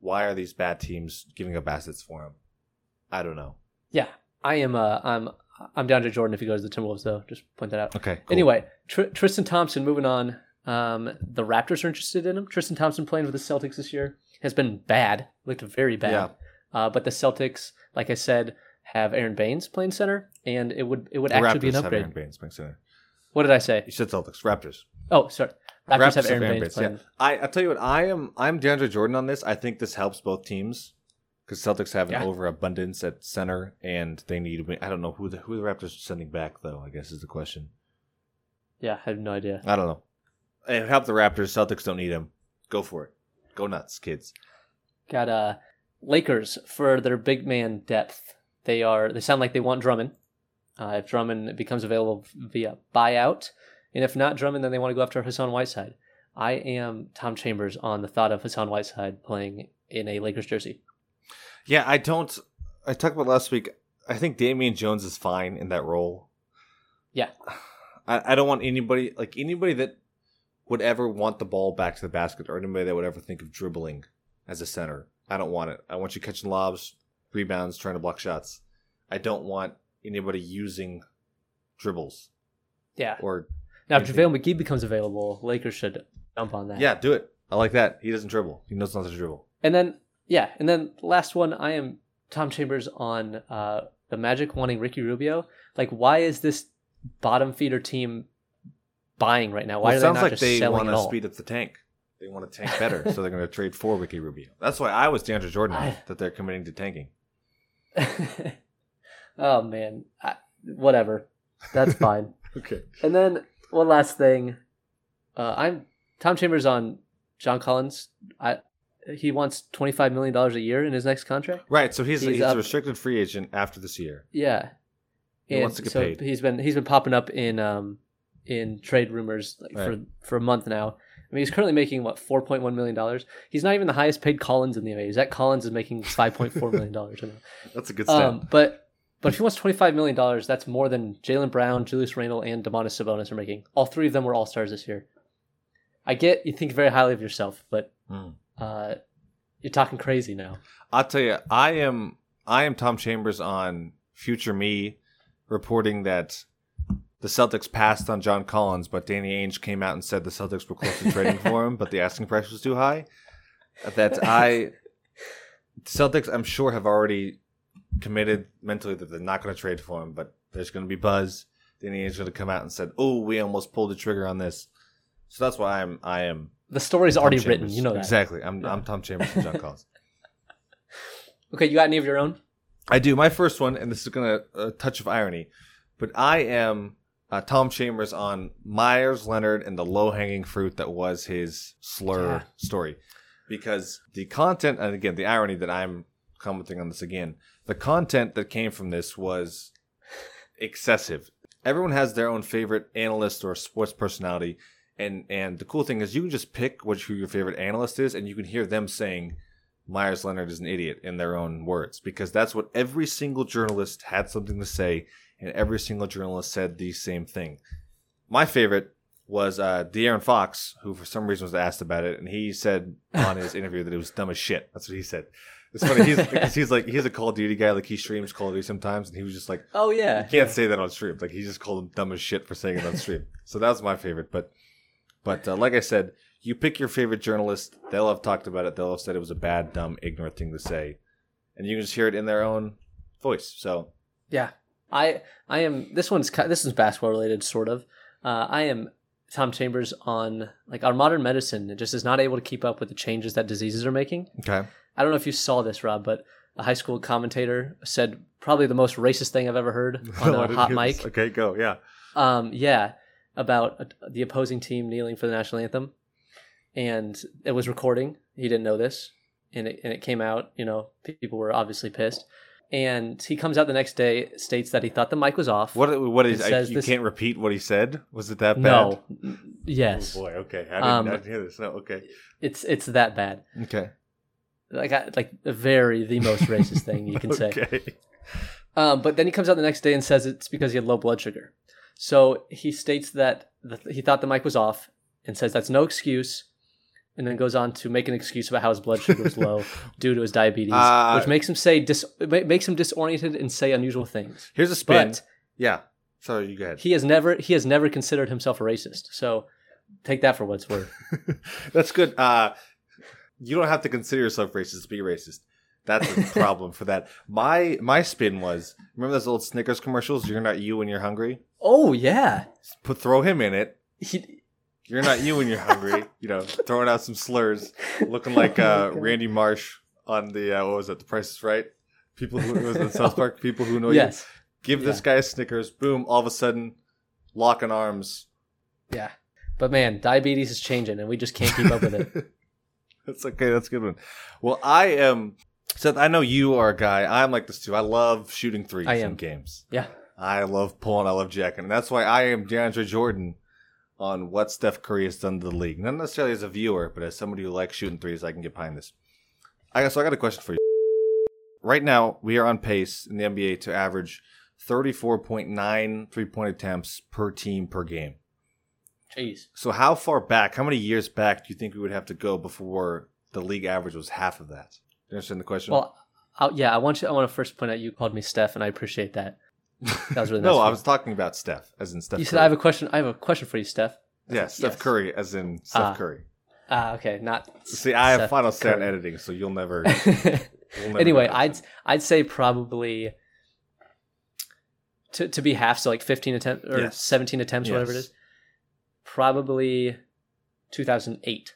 Why are these bad teams giving up assets for him? I don't know. Yeah, I am. Uh, I'm. I'm down to Jordan if he goes to the Timberwolves, though. Just point that out. Okay. cool. Anyway, Tr- Tristan Thompson. Moving on. Um, the Raptors are interested in him. Tristan Thompson playing with the Celtics this year has been bad. Looked very bad. Yeah. Uh, but the Celtics, like I said, have Aron Baynes playing center, and it would it would the actually Raptors be an have upgrade. Aron Baynes playing center. What did I say? You said Celtics, Raptors. Oh, sorry. Raptors, have Aron, Baynes, playing. Yeah. I I tell you what, I am I'm DeAndre Jordan on this. I think this helps both teams because Celtics have an Yeah. overabundance at center, and they need. I don't know who the who the Raptors are sending back though. I guess is the question. Yeah, I have no idea. I don't know. It would help the Raptors. Celtics don't need him. Go for it. Go nuts, kids. Got uh Lakers for their big man depth. They are they sound like they want Drummond. Uh, if Drummond becomes available via buyout, and if not Drummond, then they want to go after Hassan Whiteside. I am Tom Chambers on the thought of Hassan Whiteside playing in a Lakers jersey. Yeah, I don't. I talked about last week. I think Damian Jones is fine in that role. Yeah. I, I don't want anybody like anybody that would ever want the ball back to the basket or anybody that would ever think of dribbling as a center. I don't want it. I want you catching lobs, rebounds, trying to block shots. I don't want anybody using dribbles Yeah. or Now, if. JaVale McGee becomes available, Lakers should jump on that. yeah, do it. I like that. He doesn't dribble. He knows not to dribble. And then, yeah, and then last one, I am Tom Chambers on uh, the Magic wanting Ricky Rubio. Like, why is this bottom feeder team buying right now? Why Well, it they sounds not like just they want to speed up the tank. They want to tank better, so they're going to trade for Ricky Rubio. That's why I was DeAndre Jordan I- that they're committing to tanking. oh man, I, whatever, that's fine. Okay. and then one last thing, uh, I'm Tom Chambers on John Collins. I he wants twenty five million dollars a year in his next contract. Right. So he's He's he's, a restricted free agent after this year. Yeah, He and wants to get so paid. he's been he's been popping up in um in trade rumors like Right. for for a month now. I mean, he's currently making what four point one million dollars. He's not even the highest paid Collins in the NBA. Zach Collins is making five point four million dollars. That's a good step. um, but but if he wants twenty five million dollars, that's more than Jaylen Brown, Julius Randle, and Domantas Sabonis are making. All three of them were all stars this year. I get you think very highly of yourself, but Mm. uh, you're talking crazy now. I'll tell you, I am I am Tom Chambers on Future Me reporting that the Celtics passed on John Collins, but Danny Ainge came out and said the Celtics were close to trading for him, but the asking price was too high. That I Celtics, I'm sure, have already committed mentally that they're not going to trade for him, but there's going to be buzz. Danny Ainge is going to come out and said, "Oh, we almost pulled the trigger on this." So that's why I'm I am The story's Tom already written. You know that. exactly. I'm Yeah. I'm Tom Chambers and John Collins. Okay, you got any of your own? I do. My first one, and this is going to a touch of irony, but I am uh, Tom Chambers on Meyers Leonard and the low hanging fruit that was his slur Yeah. story, because the content, and again, the irony that I'm commenting on this again, the content that came from this was excessive. Everyone has their own favorite analyst or sports personality, and and the cool thing is you can just pick which who your favorite analyst is, and you can hear them saying Meyers Leonard is an idiot in their own words because that's what every single journalist had something to say, and every single journalist said the same thing. My favorite was uh, De'Aaron Fox, who for some reason was asked about it, and he said on his interview that it was dumb as shit. That's what he said. It's funny he's because he's like he's a Call of Duty guy, like he streams Call of Duty sometimes, and he was just like, Oh yeah. you can't say that on stream. Like he just called him dumb as shit for saying it on stream. so that was my favorite. But but uh, like I said, you pick your favorite journalist. They'll have talked about it. They'll have said it was a bad, dumb, ignorant thing to say, and you can just hear it in their own voice. So Yeah, I I am. This one's this is basketball related, sort of. Uh, I am Tom Chambers on like our modern medicine just is not able to keep up with the changes that diseases are making. okay, I don't know if you saw this, Rob, but a high school commentator said probably the most racist thing I've ever heard on a hot mic. this. Okay, go. Yeah. Um, yeah, about the opposing team kneeling for the national anthem, and it was recording. He didn't know this, and it and it came out. You know, people were obviously pissed. And he comes out the next day, states that he thought the mic was off. What? What is? It I, you this- can't repeat what he said. Was it that bad? No, Yes, Oh boy. Okay. I didn't, Um, I didn't hear this. No. Okay. it's it's that bad. Okay. Like I, like very the most racist thing you can say. Okay. Um, but then he comes out the next day and says it's because he had low blood sugar. So he states that the, he thought the mic was off and says that's no excuse, and then goes on to make an excuse about how his blood sugar is low due to his diabetes, Uh, which makes him say dis, makes him disoriented and say unusual things. Here's a spin. But yeah. Sorry, you go ahead. he has never he has never considered himself a racist. So take that for what it's worth. That's good. Uh, you don't have to consider yourself racist to be racist. That's a problem for that. My my spin was remember those old Snickers commercials? You're not you when you're hungry. Oh yeah, Put throw him in it. he, You're not you when you're hungry. You know, throwing out some slurs, looking like uh, Randy Marsh on the uh, what was it? The Price is Right. People who was it South Park. People who know you. yes, Give this guy a Snickers. Boom! All of a sudden, lock locking arms. yeah. But man, diabetes is changing, and we just can't keep up with it. That's okay. That's a good one. Well, I am. Seth, I know you are a guy. I'm like this too. I love shooting threes I in am. games. Yeah. I love pulling. I love jacking. And that's why I am DeAndre Jordan on what Steph Curry has done to the league. Not necessarily as a viewer, but as somebody who likes shooting threes, I can get behind this. I guess so I got a question for you. Right now, we are on pace in the NBA to average 34.9 three point attempts per team per game. Jeez. So, how far back, how many years back do you think we would have to go before the league average was half of that? You understand the question? Well, i yeah, I want you. I want to first point out you called me Steph, and I appreciate that. That was really no, nice. of I was talking about Steph, as in Steph. You Curry. said I have a question. I have a question for you, Steph. yeah, Steph yes. Curry, as in Steph Ah. Curry. Ah, okay, not. See, I have Seth final Curry. editing, so you'll never. We'll never anyway. I'd I'd say probably to to be half, so like fifteen attempts or Yes. seventeen attempts, whatever it is. Probably two thousand eight.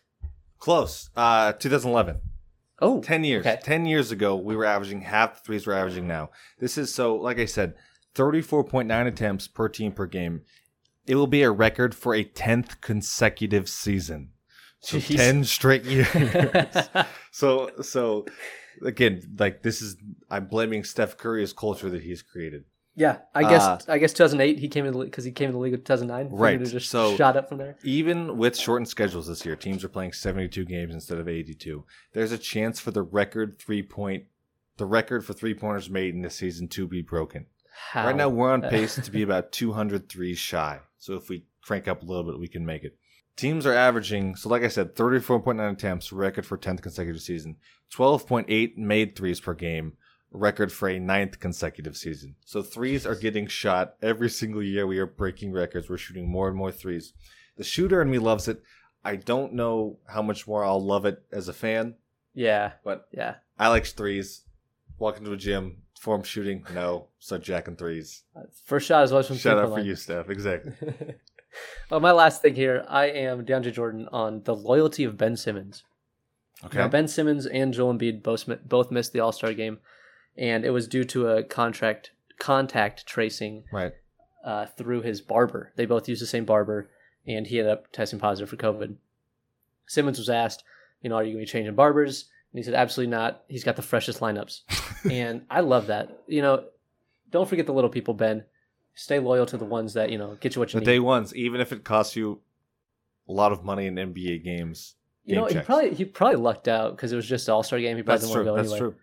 close. Uh, 2011. Oh, 10 years. Okay. 10 years ago, we were averaging half the threes we're averaging now. This is so, like I said, 34.9 attempts per team per game. It will be a record for a 10th consecutive season. So Jeez. 10 straight years. so, so again, like this is, I'm blaming Steph Curry's culture that he's created. yeah. I guess Uh, I guess two thousand eight. He came in because he came in the league in two thousand nine. Right, Just so- shot up from there. Even with shortened schedules this year, teams are playing 72 games instead of 82. There's a chance for the record three point, the record for three pointers made in this season to be broken. How? Right now, we're on pace to be about 203 shy. So if we crank up a little bit, we can make it. Teams are averaging, so like I said, 34.9 attempts, record for 10th consecutive season. 12.8 made threes per game, record for a ninth consecutive season. So threes are getting shot every single year. We are breaking records. We're shooting more and more threes. The shooter in me loves it. I don't know how much more I'll love it as a fan, yeah, but yeah. I like threes. Walk into a gym, form shooting, no. Start jacking threes. First shot is always from Shout out for line. you, Steph. Exactly. well, my last thing here, I am DeAndre Jordan on the loyalty of Ben Simmons. Okay. Now, Ben Simmons and Joel Embiid both both missed the All Star game, and it was due to a contract contact tracing right. uh, through his barber. They both used the same barber, and he ended up testing positive for COVID. Simmons was asked, you know, are you going to be changing barbers? And he said, absolutely not. He's got the freshest lineups, and I love that. You know, don't forget the little people, Ben. Stay loyal to the ones that you know get you what you The need. The day ones, even if it costs you a lot of money in NBA games. you know, game he probably he probably lucked out because it was just an All Star game. He probably That's didn't true. want to go That's anyway. true.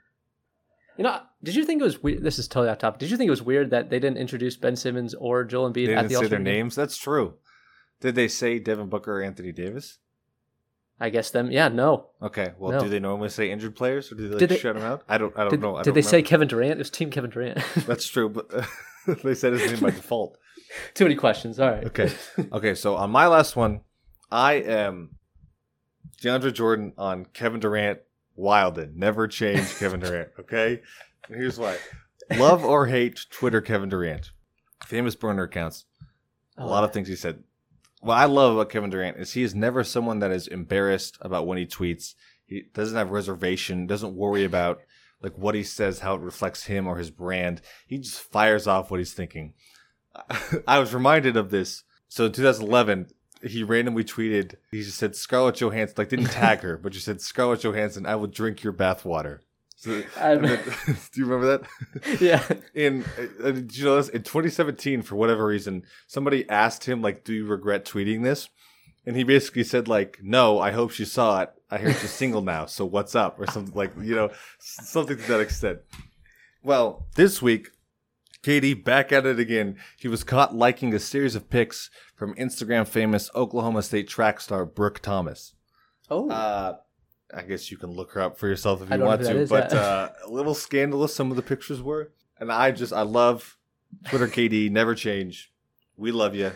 You know, did you think it was weird? This is totally off topic. Did you think it was weird that they didn't introduce Ben Simmons or Joel Embiid They at didn't the say All their game? names. That's true. Did they say Devin Booker or Anthony Davis? I guess them. Yeah, no. Okay. Well, No. do they normally say injured players or do they, like, Did they- shut them out? I don't. I don't Did, know. I did don't they say. Kevin Durant? It was Team Kevin Durant. That's true, but they said his name by default. Too many questions. All right. Okay. Okay. So on my last one, I am DeAndre Jordan on Kevin Durant. Wildin. Never change Kevin Durant. Okay. And here's why. Love or hate Twitter Kevin Durant. Famous burner accounts. a Oh, lot of things he said. What I love about Kevin Durant is he is never someone that is embarrassed about when he tweets. He doesn't have reservation, doesn't worry about like what he says, how it reflects him or his brand. He just fires off what he's thinking. I was reminded of this. So in 2011, he randomly tweeted, he just said Scarlett Johansson, like didn't tag her, but just said Scarlett Johansson, I will drink your bathwater. So, and then- do you remember that? yeah. in uh, uh, did you know this? in 2017 for whatever reason somebody asked him like do you regret tweeting this and he basically said like, "No, I hope she saw it. I heard she's single now, so what's up?" or something like you know, something to that extent. Well, this week, Katie back at it again. He was caught liking a series of pics from Instagram famous Oklahoma State track star Brooke Thomas. Oh, Uh, I guess you can look her up for yourself if you want to, is, but yeah. uh, a little scandalous some of the pictures were, and I just I love Twitter KD, never change. We love you.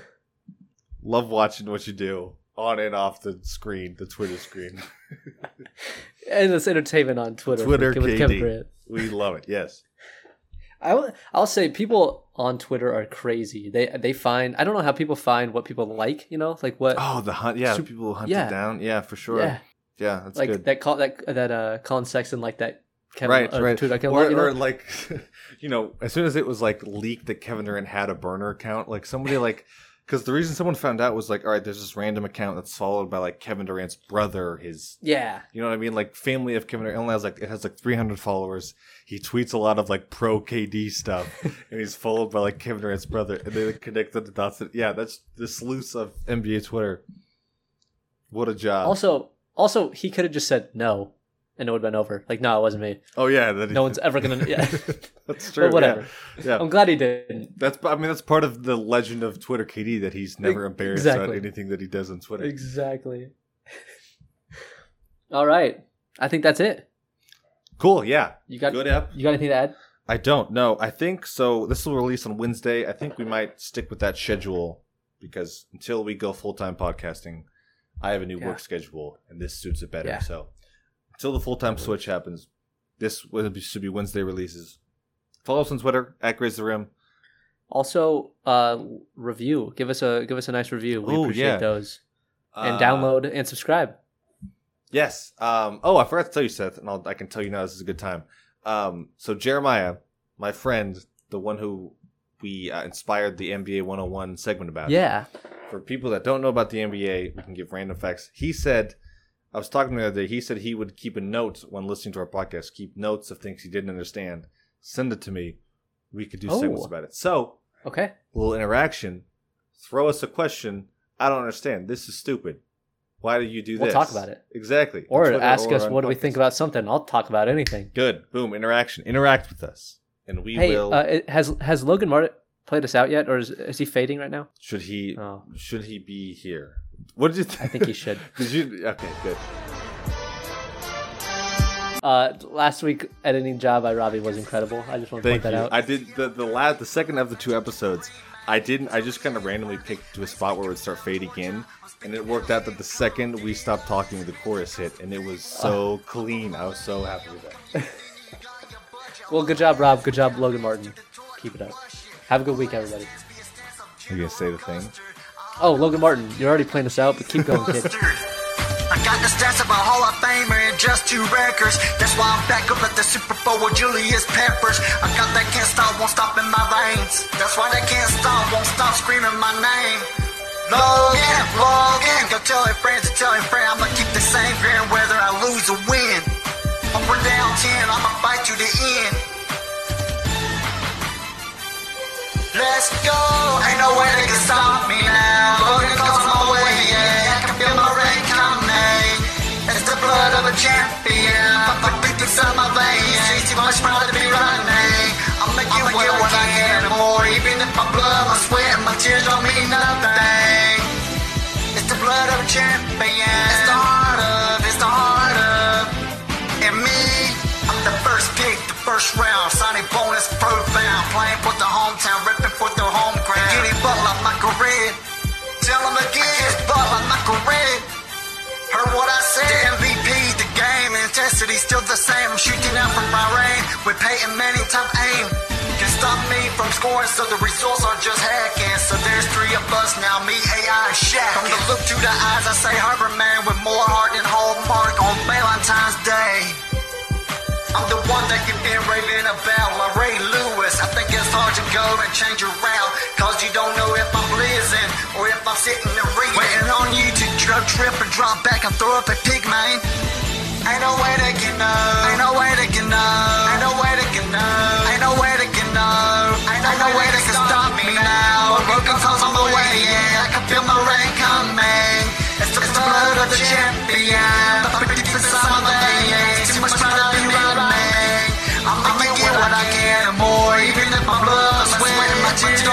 Love watching what you do on and off the screen, the Twitter screen. and it's entertainment on Twitter. Twitter with KD. We love it. Yes. I will, I'll say people on Twitter are crazy. They they find I don't know how people find what people like. You know, like what Oh, the hunt. Yeah, Sup- people hunt yeah. it down. Yeah, for sure. yeah, Yeah, that's like good. that call that that uh Collin Sexton like that. Kevin, right, uh, right. Or, you know? or like, you know, as soon as it was like leaked that Kevin Durant had a burner account, like somebody like, because the reason someone found out was like, all right, there's this random account that's followed by like Kevin Durant's brother, his, yeah, you know what I mean, like family of Kevin Durant. It has like it has like 300 followers. He tweets a lot of like pro KD stuff, and he's followed by like Kevin Durant's brother, and they like, connected the dots. That, yeah, that's the sleuths of NBA Twitter. What a job! Also, also he could have just said no, and it would have been over. Like, no, it wasn't me. oh yeah, that No one's ever gonna. Yeah, that's true. but whatever. Yeah. yeah. I'm glad he didn't. That's I mean that's part of the legend of Twitter KD that he's never embarrassed Exactly. about anything that he does on Twitter. Exactly. All right, I think that's it. Cool, yeah. You got Good app. you got anything to add? I don't know. I think so. This will release on Wednesday. I think we might stick with that schedule because until we go full time podcasting, I have a new Yeah. work schedule and this suits it better. Yeah. So until the full time switch happens, this will be, should be Wednesday releases. Follow us on Twitter at Graze the Rim. Also, uh, review. Give us a give us a nice review. We Ooh, appreciate yeah. those. And Uh, download and subscribe. Yes. Um, oh, I forgot to tell you, Seth, and I'll, I can tell you now. This is a good time. Um, so Jeremiah, my friend, the one who we uh, inspired the NBA 101 segment about. Yeah. For people that don't know about the NBA, we can give random facts. He said, I was talking to him the other day. He said he would keep a note when listening to our podcast, keep notes of things he didn't understand, send it to me. We could do Oh. segments about it. So, Okay. a little interaction. Throw us a question. I don't understand. This is stupid. Why do you do this? We'll talk about it. Exactly. Or Twitter ask or us what do we think about something. I'll talk about anything. Good. Boom. Interaction. Interact with us, and we hey, will. uh, it- has has Logan Martin played us out yet, or is is he fading right now? should he? Oh. Should he be here? What did you? Th- I think he should. did you? Okay. Good. Uh, last week editing job by Robbie was incredible. I just want to Thank point you. that out. I did the the last the second of the two episodes. I didn't. I just kind of randomly picked to a spot where it would start fading in, and it worked out that the second we stopped talking, the chorus hit, and it was so clean. I was so happy with that. Well, good job, Rob. Good job, Logan Martin. Keep it up. Have a good week, everybody. You gonna say the thing? Oh, Logan Martin, you're already playing us out, but keep going, kid. I got the stats of a Hall of Famer and just two records. That's why I'm back up at the Super Bowl with Julius Peppers. I got that can't stop, won't stop in my veins. That's why they can't stop, won't stop screaming my name. Logan, Logan, go tell your friends to tell your friend I'ma keep the same grin whether I lose or win. Up or down 10, I'ma fight to the end. Let's go, ain't no way they can stop me now. Oh, Logan comes my way, yeah, I can feel my rain coming. It's the blood of a champion. The beat inside my veins. It's too much proud to be running. Make you get what I get and more. Even if my blood, my sweat, my tears don't mean nothing. It's the blood of a champion. Red. Tell them again, butt like Michael Redd. Heard what I said. The MVP, the game, intensity still the same. I'm shooting out from my rain with Peyton Manning top aim. Can stop me from scoring, so the results are just hacking. So there's three of us now, me, AI, and Shaq. From the look to the eyes, I say Harvard man with more heart than Hallmark on Valentine's Day. I'm the one that you've been raving about, like Ray Lewis. I think it's hard to go and change around, cause you don't know if I'm blizzing or if I'm sitting and reading. Waiting on you to drop, trip and drop back and throw up a pig, man. Ain't no way they can know. Ain't no way they can know. Ain't no way they can know. Ain't no way they can know. Ain't no, way they can stop me now. My Broken toes on my way, yeah. I can feel my rain coming. of the champion. But deep inside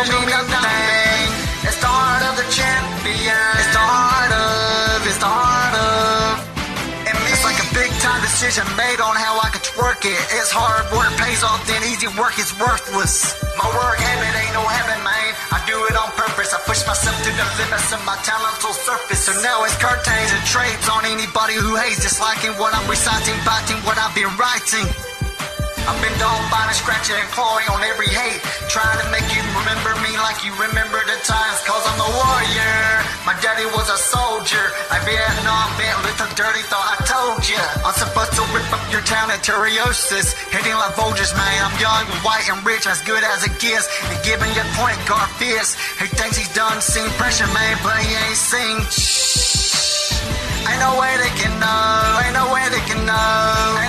the of the champion. It's the heart of, it's the heart of. It's like a big time decision made on how I could twerk it. It's hard work pays off, then easy work is worthless. My work habit ain't no heaven, man. I do it on purpose. I push myself to the limits of my talents will surface. So now it's curtains and trades on anybody who hates disliking what I'm reciting, biting what I've been writing. I've been dog biting, scratching, and clawing on every hate. Trying to make you remember me like you remember the times, cause I'm a warrior. My daddy was a soldier. A Vietnam vet a dirty thought, I told ya. I'm supposed to rip up your town Terriosis. Hitting like vultures, man. I'm young, white, and rich, as good as it gets. And giving your point guard fist. He thinks he's done seen pressure, man, but he ain't seen. Shh. Ain't no way they can know. Ain't no way they can know.